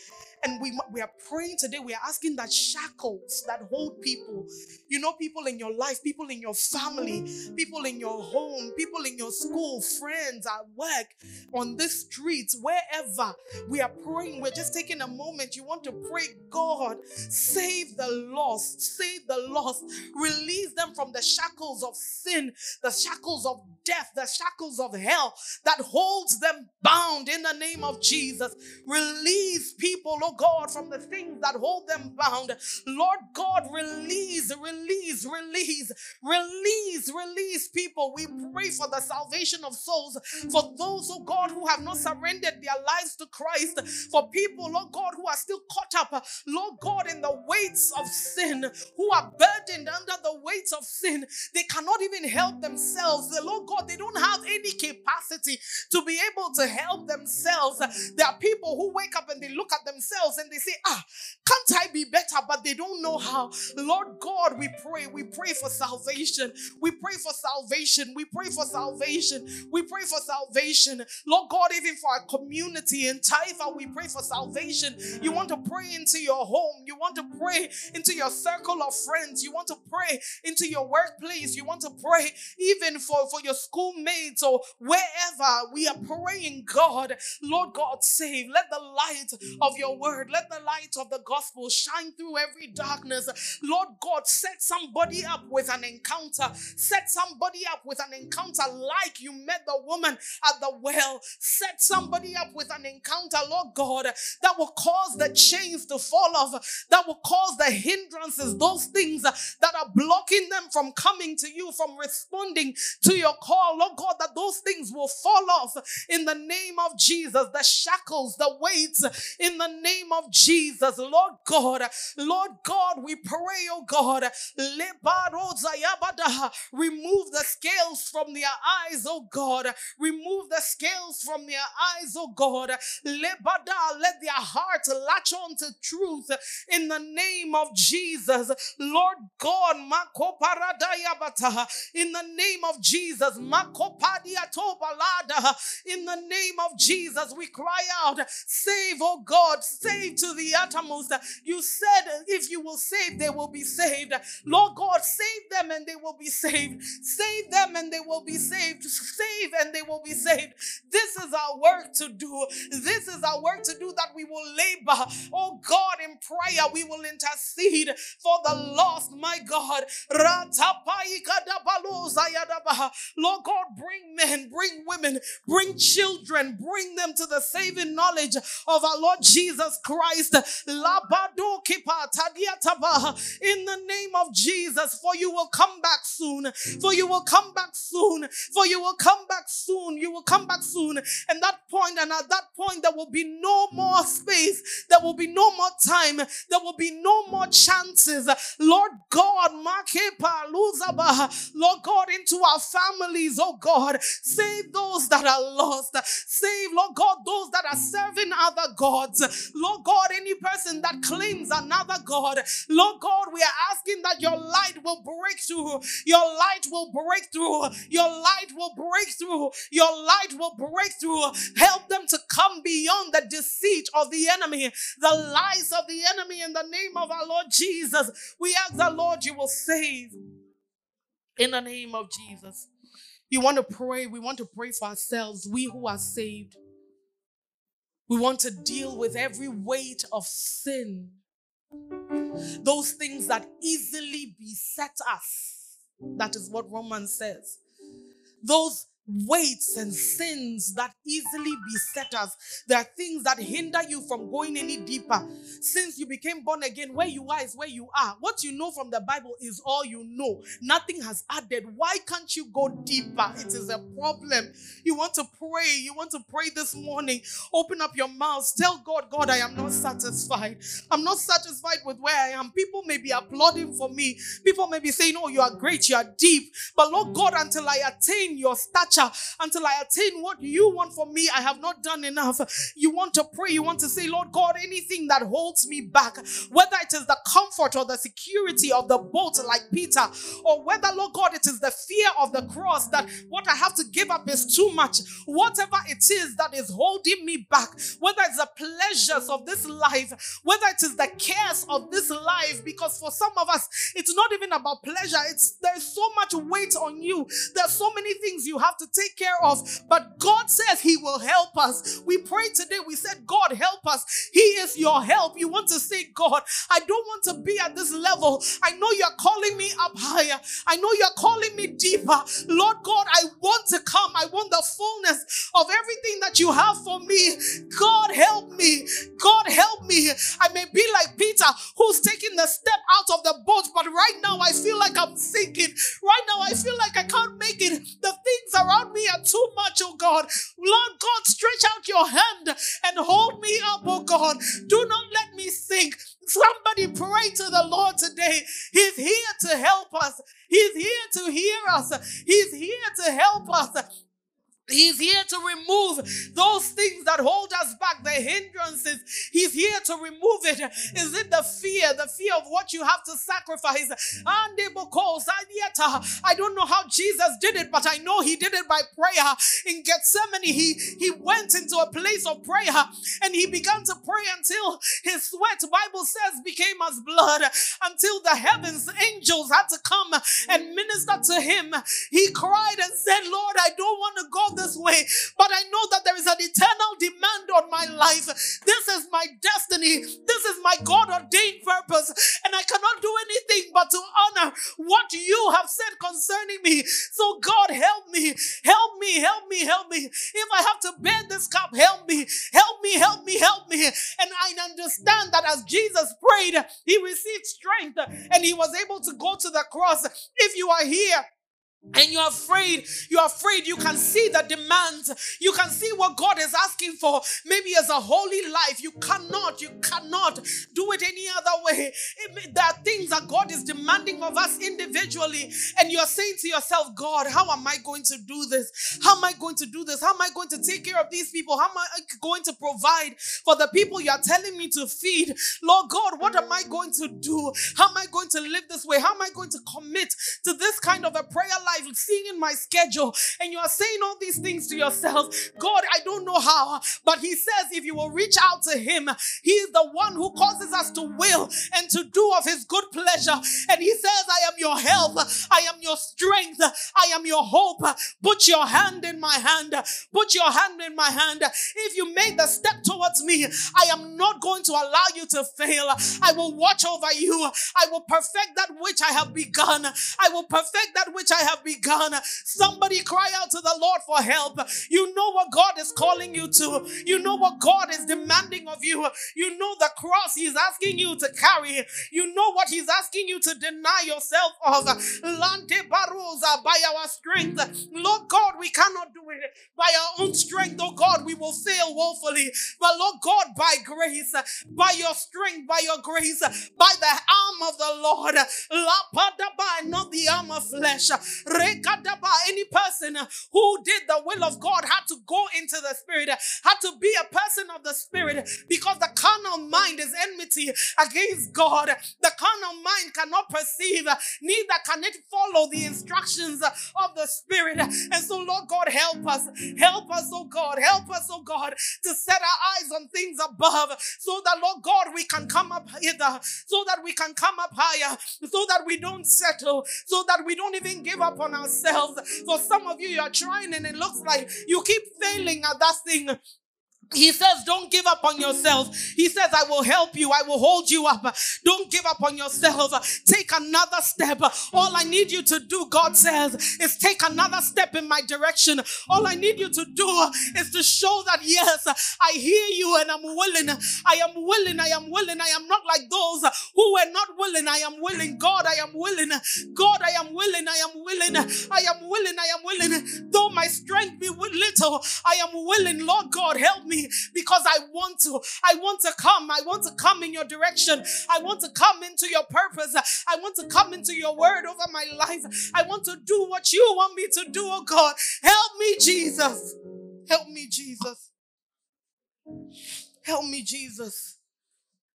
and we, we are praying today, we are asking that shackles that hold people, you know, people in your life, people in your family, people in your home, people in your school, friends at work, on the streets, wherever, we are praying. We're just taking a moment. You want to pray, God, save the lost, save the lost, release them from the shackles of sin, the shackles of death, the shackles of hell that holds them bound in the name of Jesus. Release people, oh God, from the things that hold them bound. Lord God, release, release, release, release, release people. We pray for the salvation of souls, for those, oh God, who have not surrendered their lives to Christ, for people, Lord God, who are still caught up, Lord God, in the weights of sin, who are burdened under the weights of sin. They cannot even help themselves. The Lord God, they don't have any capacity to be able to help themselves. There are people who wake up and they look at themselves themselves and they say, Ah, can't I be better? But they don't know how. Lord God, we pray. We pray for salvation. We pray for salvation. We pray for salvation. We pray for salvation. Lord God, even for our community in Taifa, we pray for salvation. You want to pray into your home. You want to pray into your circle of friends. You want to pray into your workplace. You want to pray even for, for your schoolmates or wherever. We are praying, God, Lord God, save. Let the light of your word word. Let the light of the gospel shine through every darkness. Lord God, set somebody up with an encounter. Set somebody up with an encounter like you met the woman at the well. Set somebody up with an encounter, Lord God, that will cause the chains to fall off, that will cause the hindrances, those things that are blocking them from coming to you, from responding to your call, Lord God, that those things will fall off in the name of Jesus. The shackles, the weights, in the name name of Jesus, Lord God, Lord God, we pray, oh God, remove the scales from their eyes, oh God, remove the scales from their eyes, oh God, let their heart latch on to truth in the name of Jesus, Lord God, in the name of Jesus, in the name of Jesus, we cry out, save, oh God, saved to the uttermost. You said, if you will save, they will be saved. Lord God, save them and they will be saved. Save them and they will be saved. Save and they will be saved. This is our work to do. This is our work to do that we will labor. Oh God, in prayer, we will intercede for the lost, my God. Lord God, bring men, bring women, bring children, bring them to the saving knowledge of our Lord Jesus Christ. In the name of Jesus, for you will come back soon. For you will come back soon. For you will come back soon. You will come back soon. And that point, and at that point, there will be no more space. There will be no more time. There will be no more chances. Lord God, Lord God, into our families, oh God, save those that are lost. Save, Lord God, those that are serving other gods. Lord Lord God, any person that claims another God, Lord God, we are asking that your light will break through. Your light will break through. Your light will break through. Your light will break through. Help them to come beyond the deceit of the enemy, the lies of the enemy in the name of our Lord Jesus. We ask the Lord you will save in the name of Jesus. You want to pray, we want to pray for ourselves, we who are saved. We want to deal with every weight of sin, those things that easily beset us. That is what Romans says. Those weights and sins that easily beset us. There are things that hinder you from going any deeper. Since you became born again, where you are is where you are. What you know from the Bible is all you know. Nothing has added. Why can't you go deeper? It is a problem. You want to pray. You want to pray this morning. Open up your mouth. Tell God, God, I am not satisfied. I'm not satisfied with where I am. People may be applauding for me. People may be saying, Oh, you are great, you are deep. But Lord God, until I attain your stature, Uh, until I attain what you want for me. I have not done enough. You want to pray. You want to say, Lord God, anything that holds me back, whether it is the comfort or the security of the boat, like Peter, or whether, Lord God, it is the fear of the cross that what I have to give up is too much. Whatever it is that is holding me back, whether it's the pleasures of this life, whether it is the cares of this life, because for some of us, it's not even about pleasure. It's there's so much weight on you. There's so many things you have to to take care of. But God says He will help us. We prayed today, we said, God, help us. He is your help. You want to say, God, I don't want to be at this level. I know you're calling me up higher. I know you're calling me deeper. Lord God, I want to come. I want the fullness of everything that you have for me. God, help me. God, help me. I may be like Peter, who's taking the step out of the boat, but right now I feel like I'm sinking. Right now I feel like I can't make it. The things around around me are too much, oh God. Lord God, stretch out your hand and hold me up, oh God. Do not let me sink. Somebody pray to the Lord today. He's here to help us. He's here to hear us. He's here to help us. He's here to remove those things that hold us back, the hindrances. He's here to remove it. Is it the fear, the fear of what you have to sacrifice? I don't know how Jesus did it, but I know he did it by prayer. In Gethsemane, he, he went into a place of prayer and he began to pray until his sweat, Bible says, became as blood, until the heavens, angels had to come and minister to him. He cried and said, Lord, I don't want to go this way, but I know that there is an eternal demand on my life. This is my destiny. This is my God ordained purpose, and I cannot do anything but to honor what you have said concerning me. So, God, help me, help me, help me, help me. If I have to bear this cup, help me, help me, help me, help me. And I understand that as Jesus prayed, he received strength and he was able to go to the cross. If you are here, and you're afraid, you're afraid you can see the demands, you can see what God is asking for, maybe as a holy life. You cannot, you cannot do it any other way. It, there are things that God is demanding of us individually, and you're saying to yourself, God, how am I going to do this? How am I going to do this? How am I going to take care of these people? How am I going to provide for the people you're telling me to feed? Lord God, what am I going to do? How am I going to live this way? How am I going to commit to this kind of a prayer life? Life, seeing in my schedule, and you are saying all these things to yourself. God, I don't know how, but He says if you will reach out to Him, He is the one who causes us to will and to do of His good pleasure. And He says, I am your help, I am your strength, I am your hope. Put your hand in my hand, put your hand in my hand. If you make the step towards me, I am not going to allow you to fail. I will watch over you, I will perfect that which I have begun, I will perfect that which I have begun. Somebody cry out to the Lord for help. You know what God is calling you to. You know what God is demanding of you. You know the cross He's asking you to carry. You know what He's asking you to deny yourself of. Lante barosa by our strength. Lord God, we cannot do it by our own strength. Oh God, we will fail woefully. But Lord God, by grace, by your strength, by your grace, by the arm of the Lord, not the arm of flesh, Any person uh, who did the will of God had to go into the spirit, uh, had to be a person of the spirit because the carnal mind is enmity against God. The carnal mind cannot perceive, neither can it follow the instructions of the spirit. And so, Lord God, help us. Help us, oh God. Help us, oh God, to set our eyes on things above so that, Lord God, we can come up hither, so that we can come up higher, so that we don't settle, so that we don't even give up on ourselves. For some of you, you are trying and it looks like you keep failing at that thing. He says, Don't give up on yourself. He says, I will help you. I will hold you up. Don't give up on yourself. Take another step. All I need you to do, God says, is take another step in my direction. All I need you to do is to show that, yes, I hear you and I'm willing. I am willing. I am willing. I am not like those who were not willing. I am willing. God, I am willing. God, I am willing. I am willing. I am willing. I am willing. Though my strength be little, I am willing. Lord God, help me me because I want to. I want to come. I want to come in your direction. I want to come into your purpose. I want to come into your word over my life. I want to do what you want me to do, oh God. Help me, Jesus. Help me, Jesus. Help me, Jesus.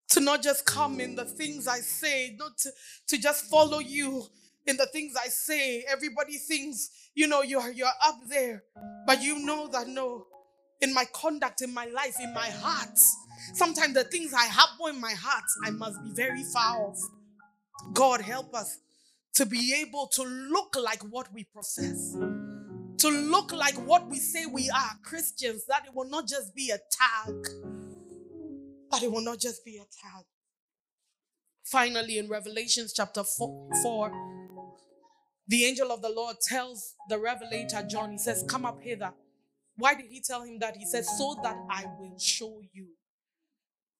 To not just come in the things I say, not to, to just follow you in the things I say. Everybody thinks, you know, you're you're up there. But you know that no, in my conduct, in my life, in my heart. Sometimes the things I have in my heart, I must be very far off. God help us to be able to look like what we profess, to look like what we say we are Christians, that it will not just be a tag, that it will not just be a tag. Finally, in Revelations chapter 4, 4 the angel of the Lord tells the revelator John, he says, Come up hither. Why did he tell him that? He said, So that I will show you.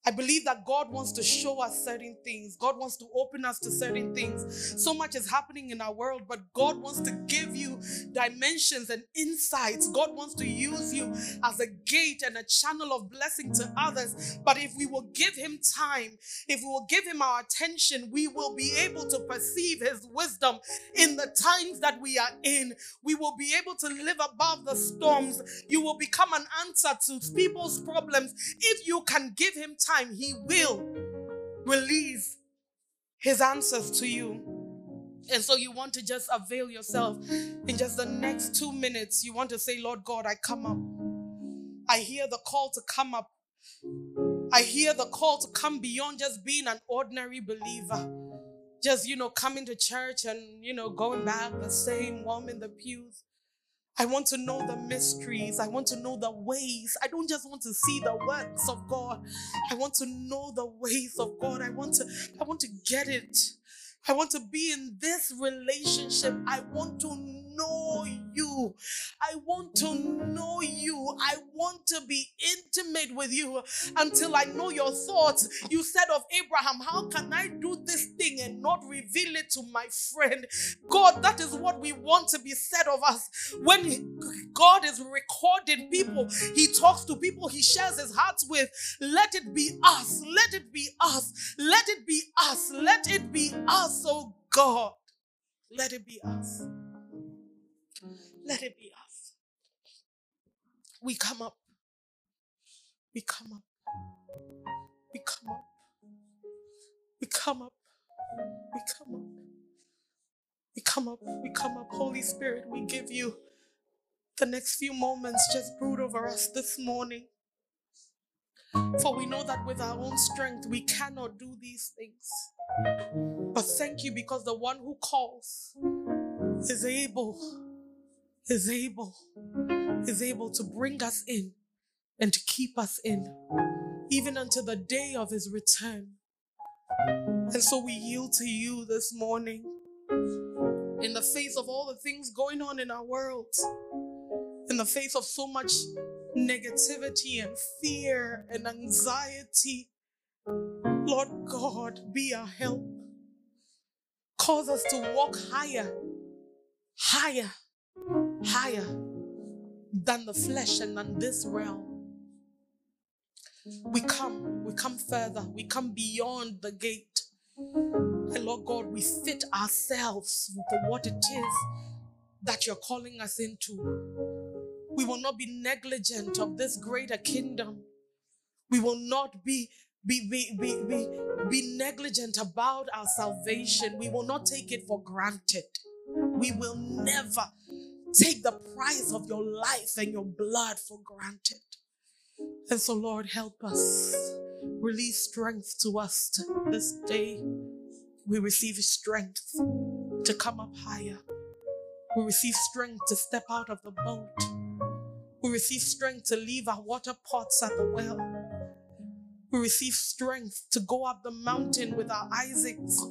I believe that God wants to show us certain things. God wants to open us to certain things. So much is happening in our world, but God wants to give you dimensions and insights. God wants to use you as a gate and a channel of blessing to others. But if we will give Him time, if we will give Him our attention, we will be able to perceive His wisdom in the times that we are in. We will be able to live above the storms. You will become an answer to people's problems if you can give Him time time, He will release His answers to you. And so you want to just avail yourself in just the next two minutes. You want to say, Lord God, I come up. I hear the call to come up. I hear the call to come beyond just being an ordinary believer. Just, you know, coming to church and, you know, going back the same warm in the pews. I want to know the mysteries. I want to know the ways. I don't just want to see the works of God. I want to know the ways of God. I want to I want to get it. I want to be in this relationship. I want to know you. I want to know you. I want to be intimate with you until I know your thoughts. You said of Abraham, How can I do this thing and not reveal it to my friend? God, that is what we want to be said of us. When God is recording people, He talks to people, He shares His heart with. Let it be us. Let it be us. Let it be us. Let it be us, oh God. Let it be us. Let mm. it be us. We come up. We come up. We come up. We come up. We come up. We come up. We come up. Holy Spirit, we give you the next few moments. Just brood over us this morning. For we know that with our own strength, we cannot do these things. But thank you because the one who calls is able is able, is able to bring us in and to keep us in, even until the day of his return. And so we yield to you this morning in the face of all the things going on in our world, in the face of so much negativity and fear and anxiety. Lord God, be our help. Cause us to walk higher, higher, higher than the flesh and than this realm. We come, we come further, we come beyond the gate. And Lord God, we fit ourselves for what it is that you're calling us into. We will not be negligent of this greater kingdom. We will not be be, be, be, be, be negligent about our salvation. We will not take it for granted. We will never take the price of your life and your blood for granted. And so, Lord, help us. Release strength to us this day. We receive strength to come up higher. We receive strength to step out of the boat. We receive strength to leave our water pots at the well. We receive strength to go up the mountain with our Isaacs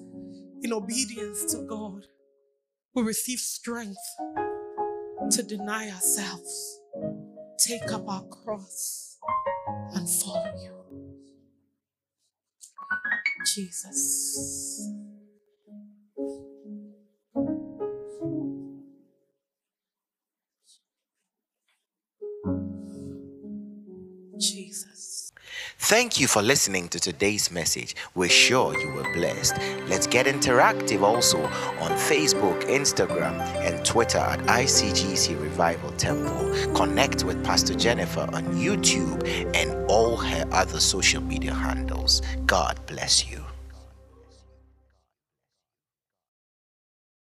in obedience to God. We receive strength to deny ourselves, take up our cross, and follow you. Jesus. Thank you for listening to today's message. We're sure you were blessed. Let's get interactive also on Facebook, Instagram, and Twitter at ICGC Revival Temple. Connect with Pastor Jennifer on YouTube and all her other social media handles. God bless you.